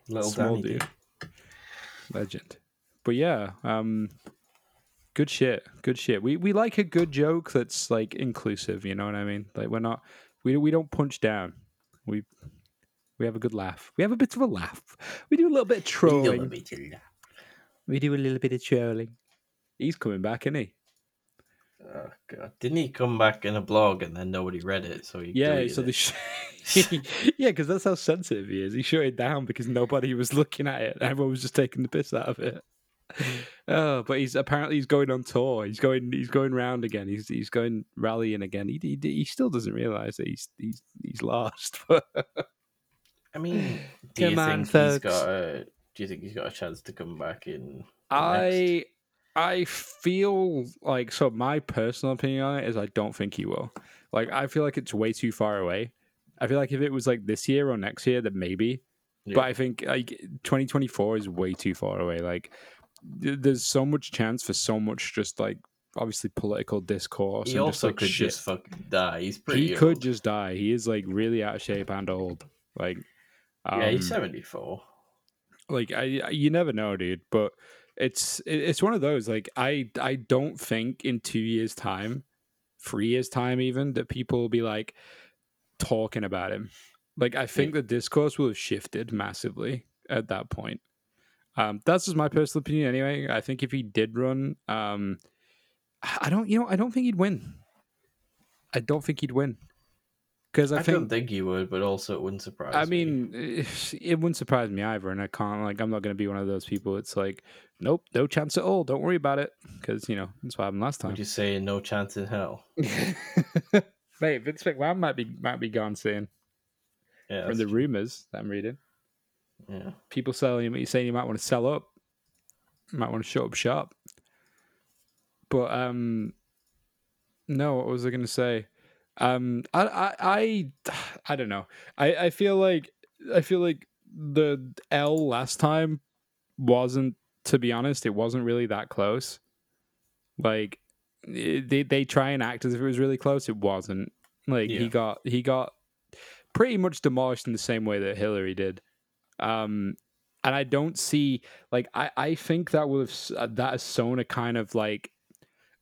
Little small Danny dude, D. legend. But yeah, um, good shit, good shit. We we like a good joke that's like inclusive. You know what I mean? Like we're not we we don't punch down. We we have a good laugh. We have a bit of a laugh. We do a little bit of trolling. Little bit of. We do a little bit of trolling. He's coming back, isn't he? Oh god! Didn't he come back in a blog and then nobody read it? So he Yeah, so they sh- yeah, because that's how sensitive he is. He shut it down because nobody was looking at it. Everyone was just taking the piss out of it. Oh, but he's apparently he's going on tour. He's going he's going round again. He's he's going rallying again. He he, he still doesn't realize that he's he's he's lost. I mean, do you Come on, think folks. he's got a? Do you think he's got a chance to come back in? the next? I feel like so my personal opinion on it is I don't think he will. Like I feel like it's way too far away. I feel like if it was like this year or next year, then maybe. Yeah. But I think like 2024 is way too far away. Like th- there's so much chance for so much just like obviously political discourse. he and also just, like, could shit. just fucking die. He's pretty. he could just die. He is like really out of shape and old. Like yeah, he's um, seventy four. like I, I- you never know dude but it's it's one of those like i i don't think in two years time three years time even that people will be like talking about him. Like i think the discourse will have shifted massively at that point. Um that's just my personal opinion anyway. I think if he did run um i don't you know i don't think he'd win. I don't think he'd win because I, I, think don't think you would, but also it wouldn't surprise. I me. mean, it wouldn't surprise me either, and I can't like I'm not going to be one of those people. It's like, nope, no chance at all. Don't worry about it, because you know that's what happened last time. would you say no chance in hell? Mate, Vince McMahon might be might be gone soon. Yeah, from the true. rumors that I'm reading. yeah. People selling you saying you might want to sell up, might want to shut up shop. But um, no, what was I going to say? Um, I, I, I, I don't know. I, I feel like I feel like the L last time wasn't, to be honest, it wasn't really that close. Like it- they they try and act as if it was really close. It wasn't. Like Yeah. he got he got pretty much demolished in the same way that Hillary did. Um, and I don't see like I I think that would have uh, that has sown a kind of like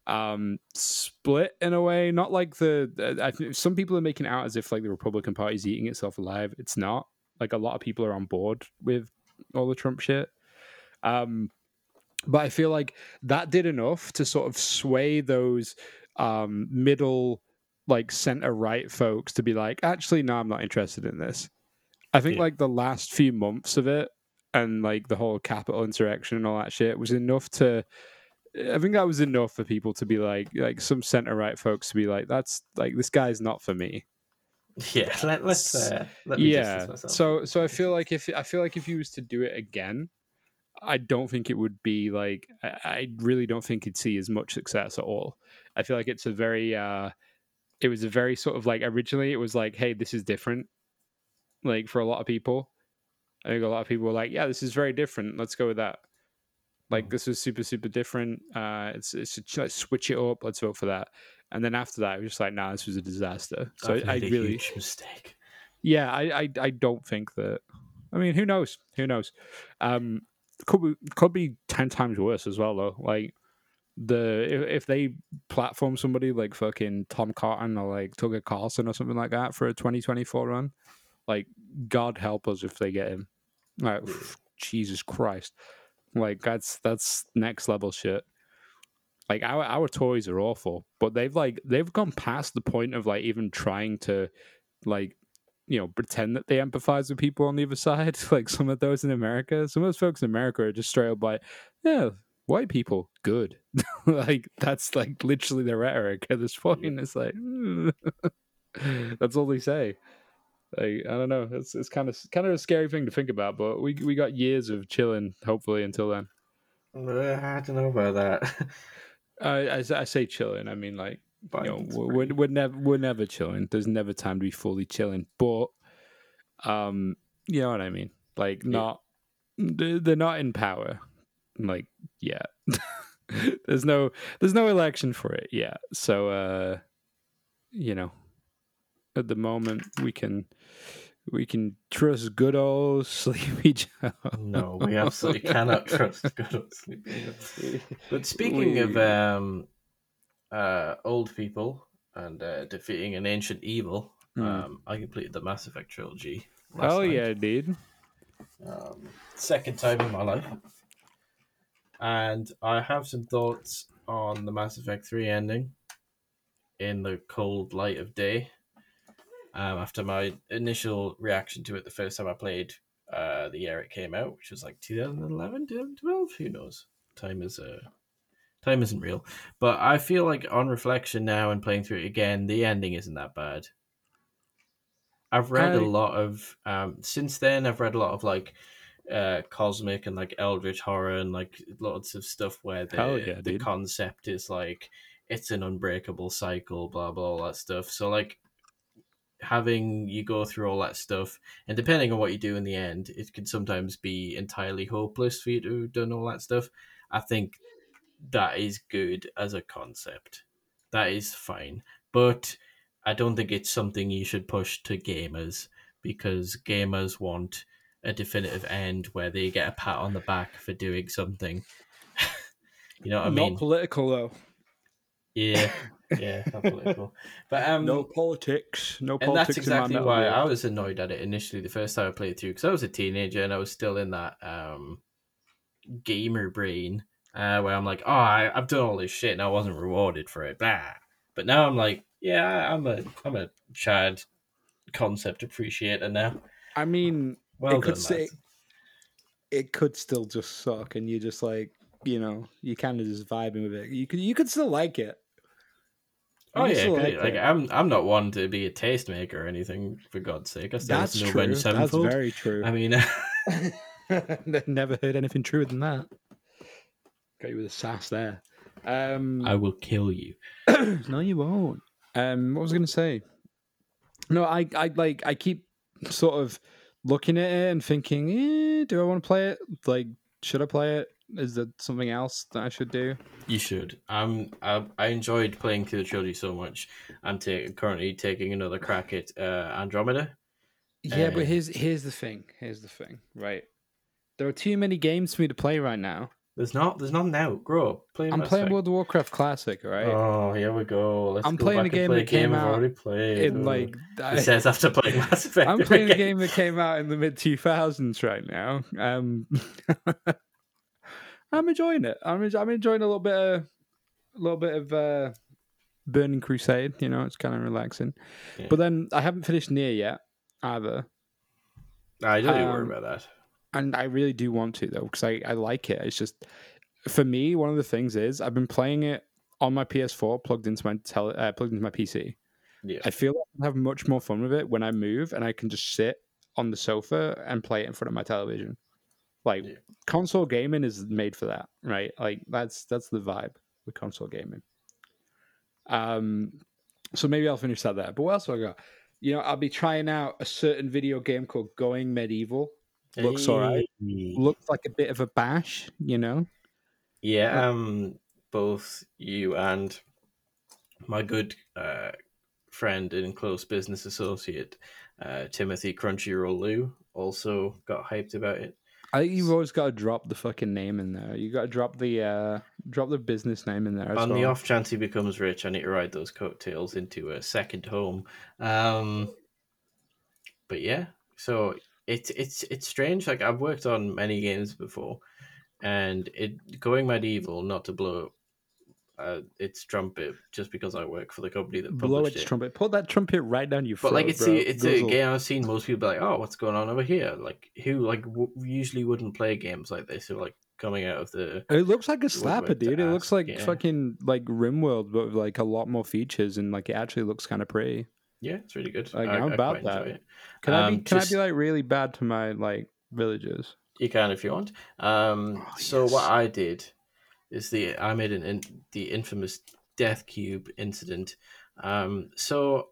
um split in a way. Not like the, I think some people are making out as if like the republican party is eating itself alive. It's not. Like a lot of people are on board with all the trump shit. Um but i feel like that did enough to sort of sway those um middle like center right folks to be like actually no i'm not interested in this. I think Yeah. like the last few months of it and like the whole Capitol insurrection and all that shit was enough to I think that was enough for people to be like, like some center right folks to be like, that's like this guy's not for me. Yeah, let, let's uh, let me yeah. So, so I feel like if I feel like if he was to do it again, I don't think it would be like I, I really don't think he'd see as much success at all. I feel like it's a very, uh it was a very sort of like originally it was like, hey, this is different. Like for a lot of people, I think a lot of people were like, yeah, this is very different. Let's go with that. Like Mm. this was super super different. Uh, it's it's a, let's switch it up. Let's vote for that. And then after that, it was just like, nah, this was a disaster. So I, I a really, huge mistake. yeah, I, I I don't think that. I mean, who knows? Who knows? Um, could be could be ten times worse as well though. Like the if, if they platform somebody like fucking Tom Cotton or like Tucker Carlson or something like that for a twenty twenty four run, like God help us if they get him. Like Yeah. Jesus Christ, like that's that's next level shit. Like our our Tories are awful, but they've like they've gone past the point of like even trying to like you know pretend that they empathize with people on the other side. Like some of those in America, some of those folks in America are just straight up like, yeah, white people, good. like that's like literally their rhetoric at this point. It's like mm. that's all they say. Like I don't know. It's it's kind of kind of a scary thing to think about, but we we got years of chilling. Hopefully, until then. I don't know about that. Uh, as I say chilling, I mean like you know, we're, we're, we're never we're never chilling. There's never time to be fully chilling, but um, you know what I mean. Like not they're, they're not in power, like yeah, there's no there's no election for it Yeah, So uh, you know, at the moment we can we can trust good old Sleepy Joe. No, we absolutely cannot trust good old Sleepy Joe. But speaking of um, uh, old people and uh, defeating an ancient evil, Hmm. um, I completed the Mass Effect trilogy. last oh night. yeah, dude. um, second time in my life, and I have some thoughts on the Mass Effect Three ending in the cold light of day. Um, after my initial reaction to it the first time I played uh, the year it came out, which was like 2011, 2012, who knows? Time is uh, time isn't real. But I feel like on reflection now and playing through it again, the ending isn't that bad. I've read I- a lot of um since then I've read a lot of like uh cosmic and like eldritch horror and like lots of stuff where the yeah, the dude. concept is like it's an unbreakable cycle, blah blah all that stuff. So like having you go through all that stuff and depending on what you do in the end, it can sometimes be entirely hopeless for you to have done all that stuff. I think that is good as a concept. That is fine. But I don't think it's something you should push to gamers because gamers want a definitive end where they get a pat on the back for doing something. you know what I mean? Not political though. yeah, yeah, not political. But um, no politics. No and politics. that's exactly why Metal I was annoyed at it initially the first time I played through because I was a teenager and I was still in that um gamer brain uh, where I'm like, oh, I, I've done all this shit and I wasn't rewarded for it, blah. But now I'm like, yeah, I'm a I'm a Chad concept appreciator now. I mean, Well it could say it could still just suck, and you're just like you know you kind of just vibing with it. You could you could still like it. Oh yeah, like like. I'm I'm not one to be a tastemaker or anything. For God's sake, I still That's to true. Avenged That's Sevenfold. very true. I mean, Never heard anything truer than that. Got you with a sass there. Um, I will kill you. no, you won't. Um, what was I going to say? No, I, I like, I keep sort of looking at it and thinking, eh, do I want to play it? Like, should I play it? Is there something else that I should do? You should. Um, I, I enjoyed playing Killer Trilogy so much. I'm ta- currently taking another crack at uh, Andromeda. Yeah, Uh, but here's here's the thing. Here's the thing. Right, there are too many games for me to play right now. There's not. There's nothing out. Grow up. Play I'm Mass playing Effect. World of Warcraft Classic, right? Oh, here we go. Let's I'm go playing a game play that came I've out already played. In like, I- it says after playing Mass Effect. I'm playing a game that came out in the mid 2000s right now. Um, I'm enjoying it. I'm, I'm enjoying a little bit of a little bit of uh, Burning Crusade. You know, it's kind of relaxing. Yeah. But then I haven't finished NieR yet either, I don't even worry Um, about that. and I really do want to though because I I like it. It's just for me one of the things is I've been playing it on my PS4 plugged into my tele, uh, plugged into my PC. Yeah. I feel like I have much more fun with it when I move and I can just sit on the sofa and play it in front of my television. Like Yeah. console gaming is made for that, right? Like that's that's the vibe with console gaming. Um so maybe I'll finish that there. But what else have I got? You know, I'll be trying out a certain video game called Going Medieval. Looks alright. Looks like a bit of a bash, you know? Yeah, um, both you and my good uh, friend and close business associate, uh, Timothy Crunchyroll Lou, also got hyped about it. I think you've always got to drop the fucking name in there. You got to drop the uh drop the business name in there as On well. the off chance he becomes rich, I need to ride those coattails into a second home. Um, but yeah, so it's it's it's strange. Like I've worked on many games before, and it going medieval. Not to blow uh, its trumpet just because I work for the company that Blow its it. trumpet. Put that trumpet right down your throat. Like it's bro. a, it's a game I've seen most people be like, oh, what's going on over here? Like who like w- usually wouldn't play games like this? Who like coming out of the It looks like a slapper, dude. It looks like yeah. fucking like RimWorld, but with like a lot more features, and like it actually looks kind of pretty. yeah, it's really good. Like, I, I'm about that. Can I be? Um, Can just- I be like really bad to my like villagers? You can if you want. Um, Oh, so yes. what I did is the I made an in, the infamous death cube incident. Um, so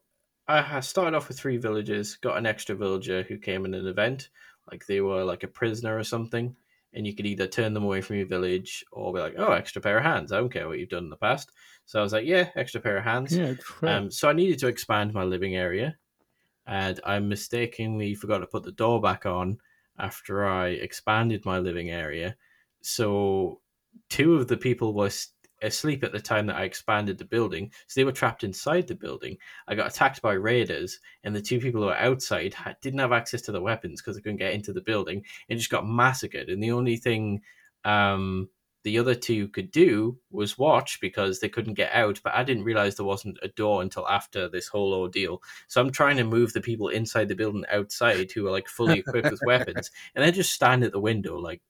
I started off with three villagers, got an extra villager who came in an event, like they were like a prisoner or something, and you could either turn them away from your village or be like, oh, extra pair of hands. I don't care what you've done in the past. So I was like, yeah, extra pair of hands. Yeah. Um, so I needed to expand my living area, and I mistakenly forgot to put the door back on after I expanded my living area. So two of the people were asleep at the time that I expanded the building, so they were trapped inside the building. I got attacked by raiders, and the two people who were outside had, didn't have access to the weapons because they couldn't get into the building, and just got massacred. And the only thing um, the other two could do was watch because they couldn't get out. But I didn't realize there wasn't a door until after this whole ordeal. So I'm trying to move the people inside the building outside who are like fully equipped with weapons, and they just stand at the window like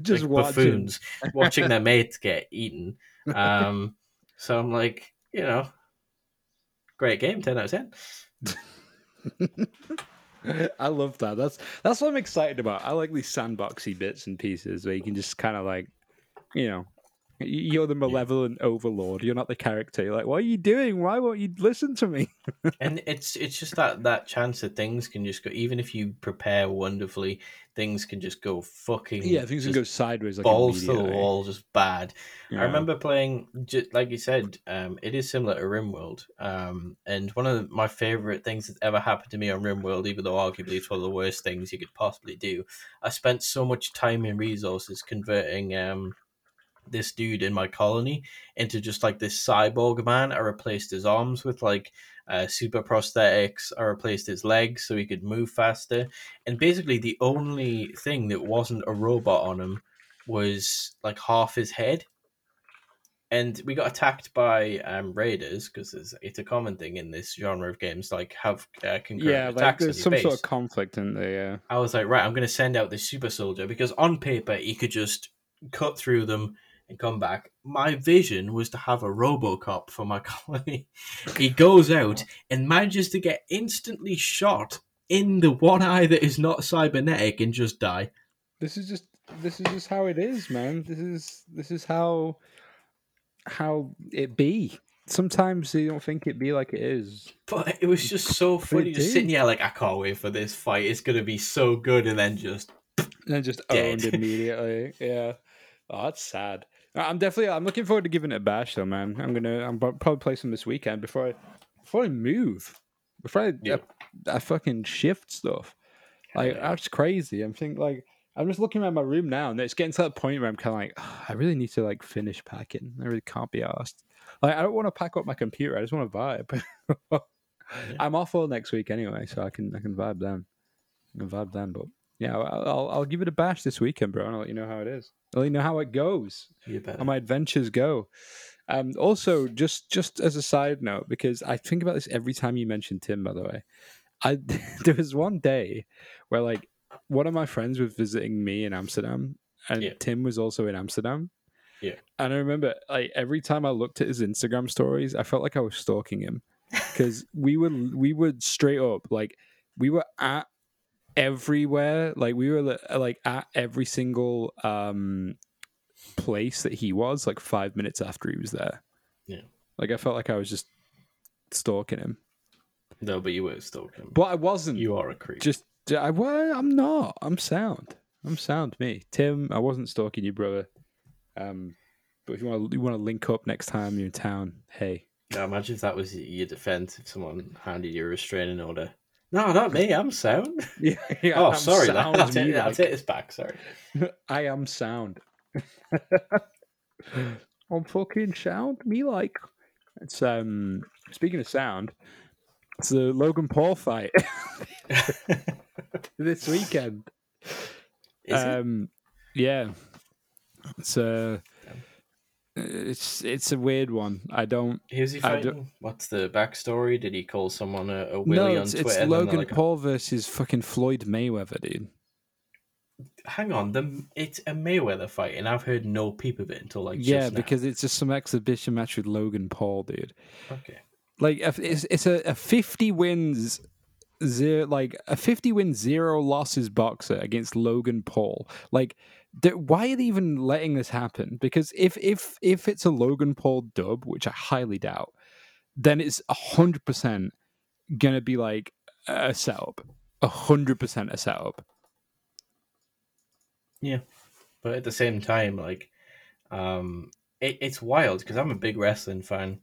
just like buffoons watching their mates get eaten. Um, so I'm like, you know, great game, ten out of ten. I love that. That's that's what I'm excited about. I like these sandboxy bits and pieces where you can just kind of like, you know, you're the malevolent overlord. You're not the character. You're like, what are you doing? Why won't you listen to me? and it's it's just that that chance that things can just go even if you prepare wonderfully things can just go fucking Yeah, things can go sideways. Like balls to the wall just bad Yeah. i remember playing ju- like you said um it is similar to rimworld um and one of my favorite things that ever happened to me on rimworld even though arguably it's one of the worst things you could possibly do i spent so much time and resources converting um this dude in my colony into just like this cyborg man. I replaced his arms with like uh, super prosthetics. I replaced his legs so he could move faster. And basically, the only thing that wasn't a robot on him was like half his head. and we got attacked by um, raiders because it's, it's a common thing in this genre of games, like have uh, concurrent Yeah, like attacks. there's on some your sort of conflict in there. I was like, right, I'm going to send out this super soldier because on paper he could just cut through them and come back. My vision was to have a RoboCop for my colony. he goes out and manages to get instantly shot in the one eye that is not cybernetic and just die. This is just this is just how it is, man. This is this is how how it be. Sometimes you don't think it be like it is. But it was just so funny, just sitting here like I can't wait for this fight. It's going to be so good, and then just And then just Dead. owned immediately. Yeah. Oh, that's sad. I'm definitely. I'm looking forward to giving it a bash, though, man. I'm gonna. I'm probably play some this weekend before I before I move. Before I, Yeah. I, I fucking shift stuff. Like that's crazy. I'm thinking like I'm just looking around my room now, and it's getting to that point where I'm kind of like, "Ugh, I really need to like finish packing. I really can't be asked. Like I don't want to pack up my computer. I just want to vibe. I'm off all next week anyway, so I can I can vibe then. I can vibe then, but yeah, I'll, I'll give it a bash this weekend, bro, and I'll let you know how it is. I'll let you know how it goes, you better. how my adventures go. Um, also, just just as a side note, because I think about this every time you mention Tim. By the way, I there was one day where like one of my friends was visiting me in Amsterdam, and Yeah. Tim was also in Amsterdam. Yeah. and I remember like every time I looked at his Instagram stories, I felt like I was stalking him because we would we would straight up like we were at everywhere. Like we were like at every single um place that he was like five minutes after he was there. Yeah. like i felt like i was just stalking him. No, but you were stalking. but i wasn't. You are a creep. just I, well, i'm not. I'm sound. I'm sound me. Tim i wasn't stalking you brother. Um but if you want to you want to link up next time you're in town hey. Now, imagine if that was your defense if someone handed you a restraining order. No, not me. I'm sound. yeah, yeah oh, I'm sorry. That, sound I'll, take, I'll take this back. Sorry. I am sound. I'm fucking sound. Me like. It's um. Speaking of sound, it's the Logan Paul fight this weekend. Is it? um. Yeah. It's uh. It's it's a weird one. I don't. Who's he I don't- fighting? What's the backstory? Did he call someone a, a No, willy on Twitter? it's and then they're Logan like, Paul versus fucking Floyd Mayweather, dude. Hang on, the, it's a Mayweather fight, and I've heard no peep of it until like yeah, just now. because it's just some exhibition match with Logan Paul, dude. okay, like it's, it's a, a 50 wins zero like a 50 win zero losses boxer against logan paul like th- why are they even letting this happen? Because if if if it's a logan paul dub which i highly doubt then it's 100% gonna be like a setup 100% a setup. Yeah, but at the same time, like, um, it, it's wild because I'm a big wrestling fan,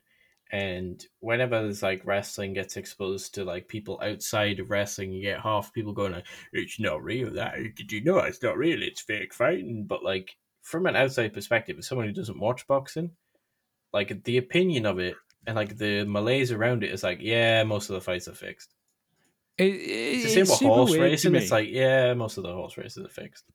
and whenever there's like wrestling gets exposed to like people outside of wrestling, you get half people going like, "It's not real. That did you know it's not real? It's fake fighting." But like from an outside perspective, as someone who doesn't watch boxing, like the opinion of it and like the malaise around it is like, yeah, most of the fights are fixed. it, It's the same with horse racing. It's like, yeah, most of the horse races are fixed.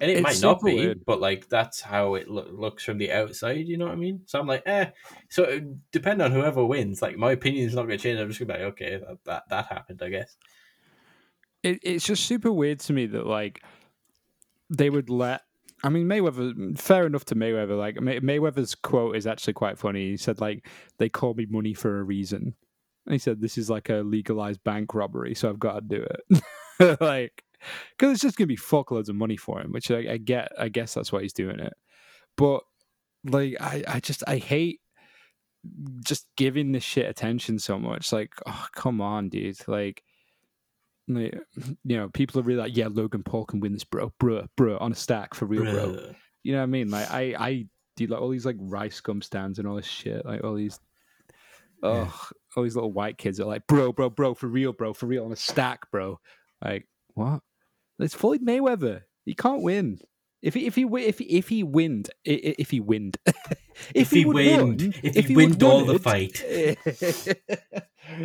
And it It's might not be, weird. but like that's how it loo- looks from the outside. You know what I mean? So I'm like, eh. So depend on whoever wins. Like my opinion is not going to change. I'm just going to be like, okay, that, that that happened, I guess. it, it's just super weird to me that like they would let I mean Mayweather fair enough to Mayweather like May, Mayweather's quote is actually quite funny he said like they call me money for a reason and he said this is like a legalized bank robbery so I've got to do it like because it's just gonna be fuckloads of money for him which I, I get I guess that's why he's doing it but like I, I just I hate just giving this shit attention so much like oh come on dude like like, you know, people are really like, yeah, Logan Paul can win this, bro, bro, bro, on a stack for real, bro. Bruh. You know what I mean? Like, I, I do like all these like RiceGum stands and all this shit, like all these, oh, all these little white kids are like, bro, bro, bro, for real, bro, for real, on a stack, bro. Like, what? It's Floyd Mayweather. He can't win. If he if he if he, if he winned if he winned If he would winned, won- if he winned all the fight.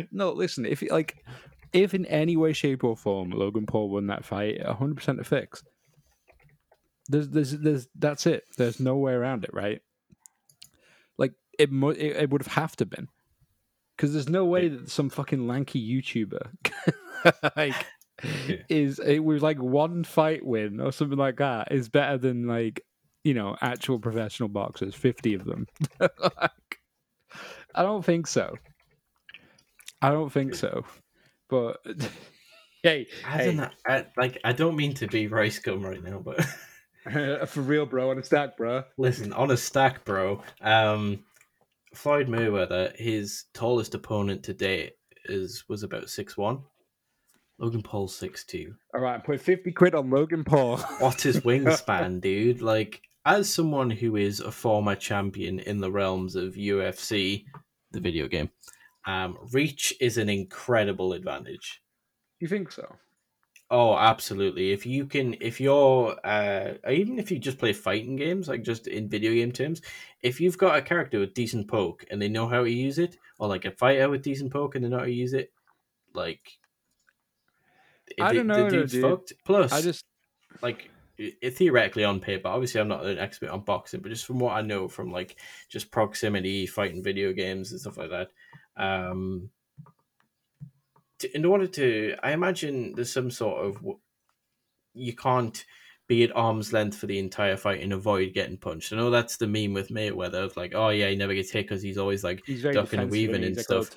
no, listen. If he, like, if in any way, shape, or form Logan Paul won that fight, hundred percent a fix. There's, there's, there's. That's it. There's no way around it, right? Like, it mu- it, it would have have to been because there's no way that some fucking lanky YouTuber like Yeah. is it was like one fight win or something like that is better than like you know actual professional boxers, fifty of them. like, I don't think so. I don't think so. But hey, I hey, don't know. I, like, I don't mean to be RiceGum right now, but for real, bro, on a stack, bro. listen, on a stack, bro. Um, Floyd Mayweather, his tallest opponent to date is was about six one. Logan Paul's six two. All right, put fifty quid on Logan Paul. What's wingspan, dude? Like, as someone who is a former champion in the realms of UFC, the video game, um, reach is an incredible advantage. you think so? Oh, absolutely. If you can, if you're, uh, even if you just play fighting games, like just in video game terms, if you've got a character with decent poke and they know how to use it, or like a fighter with decent poke and they know how to use it, like, I don't know, the dude's dude. fucked. Plus, I just like i- theoretically on paper, obviously I'm not an expert on boxing, but just from what I know from like just proximity, fighting video games and stuff like that, um, to, in order to, I imagine there's some sort of you can't be at arm's length for the entire fight and avoid getting punched. I know that's the meme with Mayweather of like, oh yeah, he never gets hit because he's always like he's ducking and weaving and He's like a little stuff.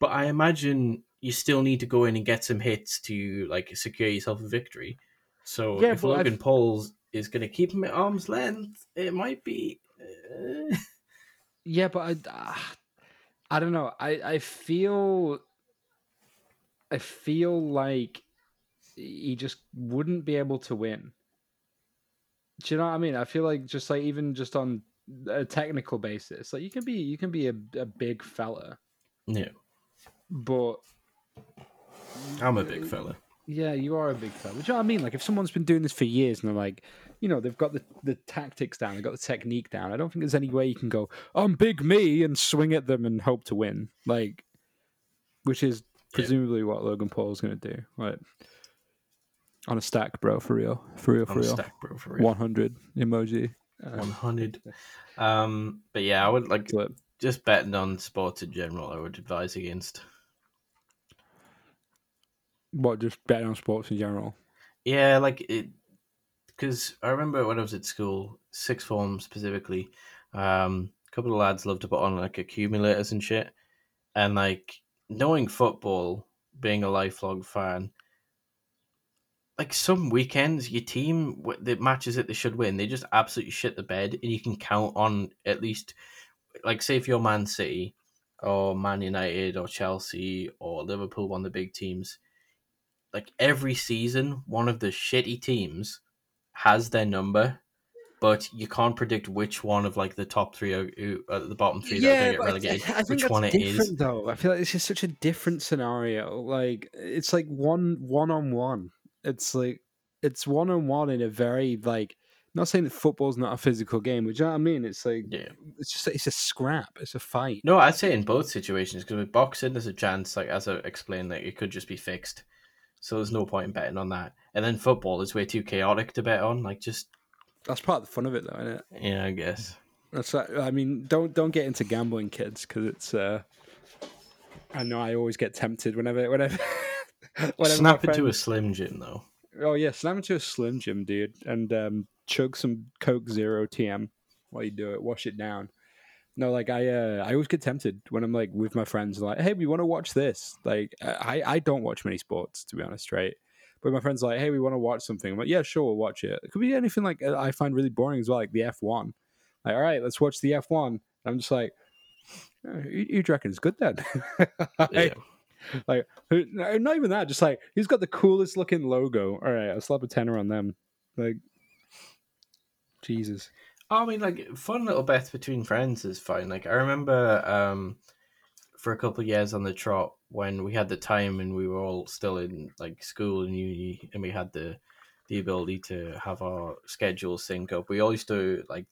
But I imagine you still need to go in and get some hits to like secure yourself a victory. So Yeah, if Logan I've- Paul's is going to keep him at arm's length, it might be. Uh, Yeah, but I, ah, I don't know. I, I feel, I feel like he just wouldn't be able to win. Do you know what I mean? I feel like just like even just on a technical basis, like you can be you can be a, a big fella, yeah, but I'm a big fella. Yeah, you are a big fella. Do you know I mean? Like, if someone's been doing this for years and they're like, you know, they've got the, the tactics down, they've got the technique down. I don't think there's any way you can go, I'm big me and swing at them and hope to win. Like, which is presumably what Logan Paul's going to do. Right. on a stack, bro, for real. For real, for a real. stack, bro, for real. 100 emoji. Uh, 100. Um, but yeah, I would like clip. just betting on sports in general. I would advise against. What, just betting on sports in general? Yeah, like it, because I remember when I was at school, sixth form specifically, um, a couple of lads loved to put on like accumulators and shit, and like knowing football, being a lifelong fan, like some weekends, your team the matches that they should win, they just absolutely shit the bed, and you can count on at least, like, say if you're Man City or Man United or Chelsea or Liverpool, one of the big teams like every season, one of the shitty teams has their number, but you can't predict which one of like the top three or uh, the bottom three that are going to get I- relegated. I, think which one it is? though. I feel like it's just such a different scenario. Like it's like one one on one. It's like it's one on one in a very like. Not saying that football's not a physical game, but you know what I mean? It's like Yeah. it's just it's a scrap. It's a fight. No, I'd say in both situations because with boxing, there's a chance, like as I explained, that it could just be fixed. So there's no point in betting on that. And then football is way too chaotic to bet on. Like just That's part of the fun of it, though, isn't it? yeah, I guess. That's I mean, don't don't get into gambling, kids, because it's. uh I know I always get tempted whenever whenever. whenever Snap into a slim jim though. Oh yeah, snap into a Slim Jim, dude, and um, chug some Coke Zero TM while you do it. Wash it down. No, like I, uh, I always get tempted when I'm like with my friends, like, hey, we want to watch this. Like, I, I don't watch many sports to be honest, right? But my friends like, hey, we want to watch something. I'm like, yeah, sure, we'll watch it. It could be anything like I find really boring as well, like the F1. Like, all right, let's watch the F1. I'm just like, "Oh, you, you reckon it's good then? Like, Yeah. like not even that just like he's got the coolest looking logo all right i'll slap a tenner on them like jesus I mean, like fun little bets between friends is fine. Like I remember um, for a couple of years on the trot when we had the time and we were all still in like school and uni, and we had the the ability to have our schedules sync up. We always do like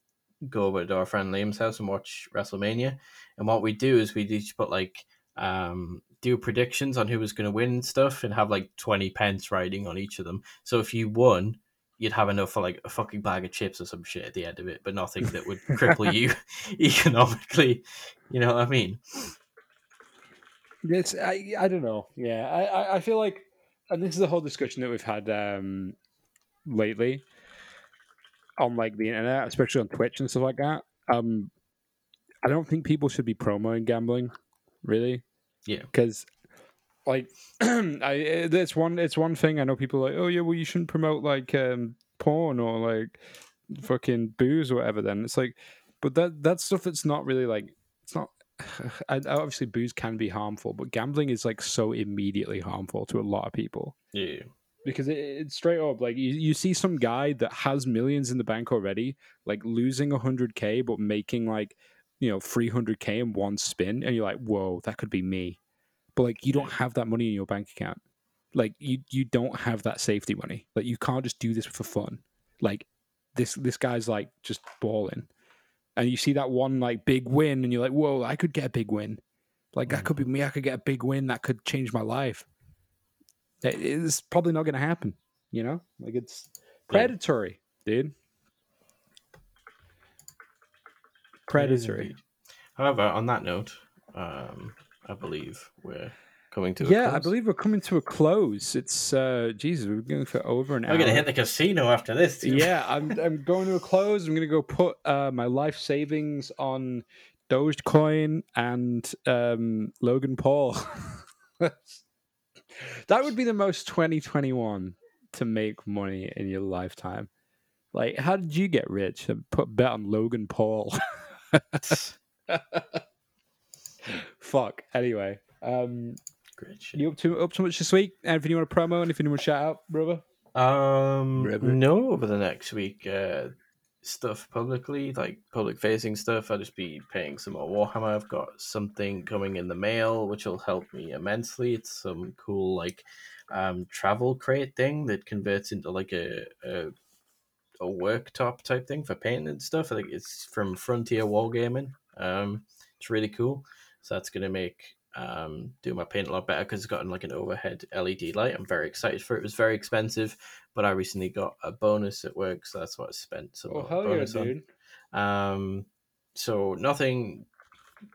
go over to our friend Liam's house and watch WrestleMania. And what we do is we each put like um do predictions on who was going to win and stuff, and have like twenty pence riding on each of them. So if you won, you'd have enough for like a fucking bag of chips or some shit at the end of it, but nothing that would cripple you economically. You know what I mean? It's I I don't know. Yeah, I I, I feel like, and this is the whole discussion that we've had um lately on like the internet, especially on Twitch and stuff like that. Um, I don't think people should be promoting gambling, really. Yeah. because like I it's one it's one thing I know people are like oh yeah well you shouldn't promote like um porn or like fucking booze or whatever then it's like but that that's stuff that's not really like it's not I, obviously booze can be harmful but gambling is like so immediately harmful to a lot of people Yeah. because it, it's straight up like you, you see some guy that has millions in the bank already like losing 100k but making like you know 300k in one spin and you're like whoa that could be me but like you don't have that money in your bank account. Like you you don't have that safety money. Like you can't just do this for fun. Like this this guy's like just balling. And you see that one like big win and you're like whoa i could get a big win. Like that could be me. I could get a big win that could change my life. It- it's probably not going to happen you know? Like it's predatory dude. Predatory. However, on that note, um, I believe we're coming to a yeah i believe we're coming to a close it's uh jesus we're going for over an hour We're gonna hit the casino after this. dude. yeah, I'm I'm going to a close. I'm going to go put uh, my life savings on Dogecoin and um, Logan Paul. that would be the most 2021 to make money in your lifetime. Like, how did you get rich? And put bet on Logan Paul. Fuck. Anyway, um, Great shit. you up to up to much this week? Anything you want to promo? Anything you want to shout out, brother? Um, River. no, over the next week, uh, stuff publicly, like public facing stuff. I'll just be paying some more Warhammer. I've got something coming in the mail, which will help me immensely. It's some cool, like, um, travel crate thing that converts into like a, a, a worktop type thing for painting and stuff. I think it's from Frontier Wargaming. Um, it's really cool. So that's going to make um, do my paint a lot better because it's got like an overhead LED light. I'm very excited for it. It was very expensive, but I recently got a bonus at work, so that's what I spent some Oh hell yeah, bonus on. dude! Um, so nothing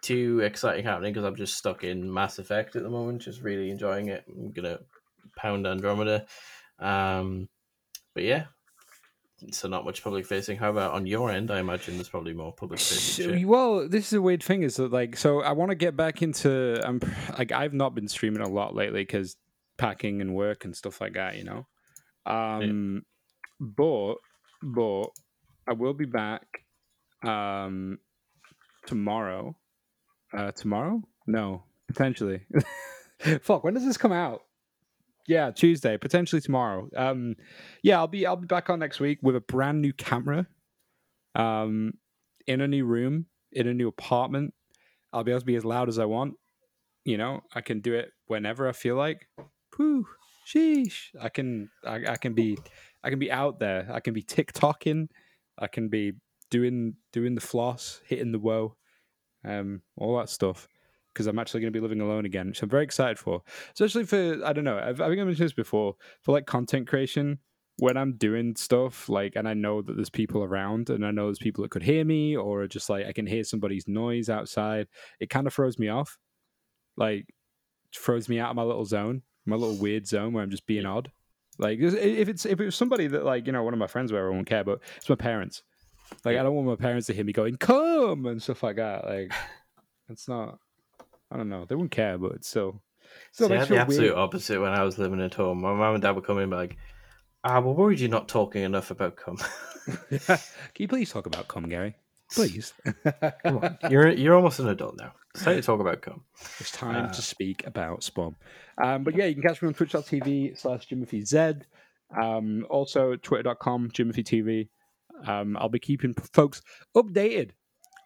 too exciting happening because I'm just stuck in Mass Effect at the moment, just really enjoying it. I'm gonna pound Andromeda. Um, but yeah, so not much public facing. How about on your end? I imagine there's probably more public facing. Shit. well, this is a weird thing is that like so I want to get back into um like I've not been streaming a lot lately because packing and work and stuff like that, you know. Um, but but I will be back um tomorrow. Uh, tomorrow? No, potentially. Fuck, when does this come out? Yeah, Tuesday, potentially tomorrow. Um, yeah, I'll be I'll be back on next week with a brand new camera. Um, in a new room, in a new apartment. I'll be able to be as loud as I want. You know, I can do it whenever I feel like. Whew, sheesh. I can I, I can be I can be out there. I can be TikToking. I can be doing doing the floss, hitting the woe, um, all that stuff. Because I'm actually going to be living alone again, which I'm very excited for. Especially for I don't know. I've, I think I mentioned this before for like content creation when I'm doing stuff, like, and I know that there's people around and I know there's people that could hear me or just like I can hear somebody's noise outside, it kind of throws me off. Like, throws me out of my little zone, my little weird zone where I'm just being odd. Like, if it's if it was somebody that, like, you know, one of my friends where I won't care, but it's my parents. Like, I don't want my parents to hear me going, come and stuff like that. Like, it's not, I don't know. They wouldn't care, but it's still. still See, I had the absolute weird. opposite when I was living at home. My mum and dad would come in like, "Ah, well, worried you're not talking enough about cum. Can you please talk about cum, Gary? Please. Come on, you're you're almost an adult now. It's time to talk about cum." It's time Uh, to speak about Spawn. Um, but yeah, you can catch me on twitch.tv slash JimothyZ. Um, also, twitter.com, JimothyTV. Um, I'll be keeping folks updated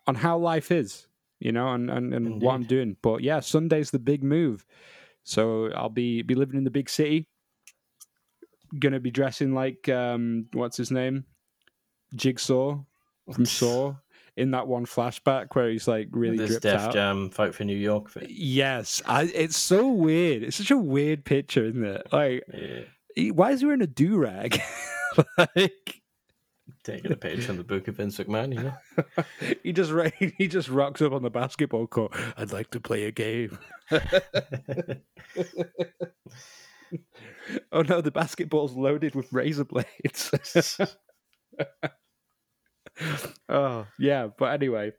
on how life is, you know, and, and, and what I'm doing. But yeah, Sunday's the big move. So I'll be, be living in the big city. Gonna be dressing like, um, what's his name? Jigsaw from Saw in that one flashback where he's like really this dripped Def out. Jam fight for New York thing. Yes, I, it's so weird. It's such a weird picture, isn't it? Like, Yeah. he- why is he wearing a do rag? like Taking a page from the book of Vince McMahon, you know. he just he just rocks up on the basketball court. I'd like to play a game. oh no, the basketball's loaded with razor blades. oh yeah, but anyway,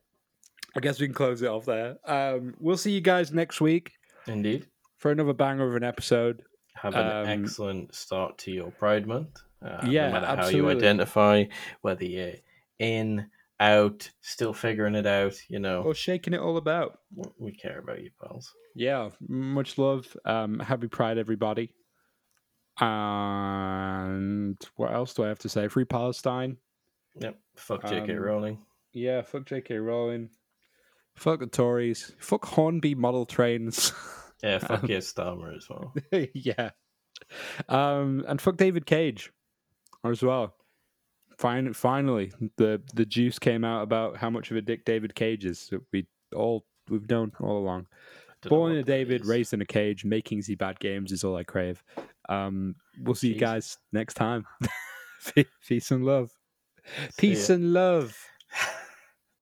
I guess we can close it off there. Um, we'll see you guys next week Indeed. for another banger of an episode. Have an Um, excellent start to your Pride Month. Uh, Yeah, no matter how you identify, whether you're in, out, still figuring it out, you know, Or shaking it all about. we care about you, pals. Yeah, much love. Um, happy Pride, everybody. And what else do I have to say? Free Palestine. Yep. Fuck J.K. Um, Rowling. Yeah, fuck J.K. Rowling. Fuck the Tories. Fuck Hornby model trains. Yeah, fuck yeah, Starmer as well. yeah. Um, and fuck David Cage as well. Fin- finally, the the juice came out about how much of a dick David Cage is. We all we've known all along. Born in a David, is. raised in a cage, making the bad games is all I crave. Um, we'll see you guys next time. Peace and love. Peace and love.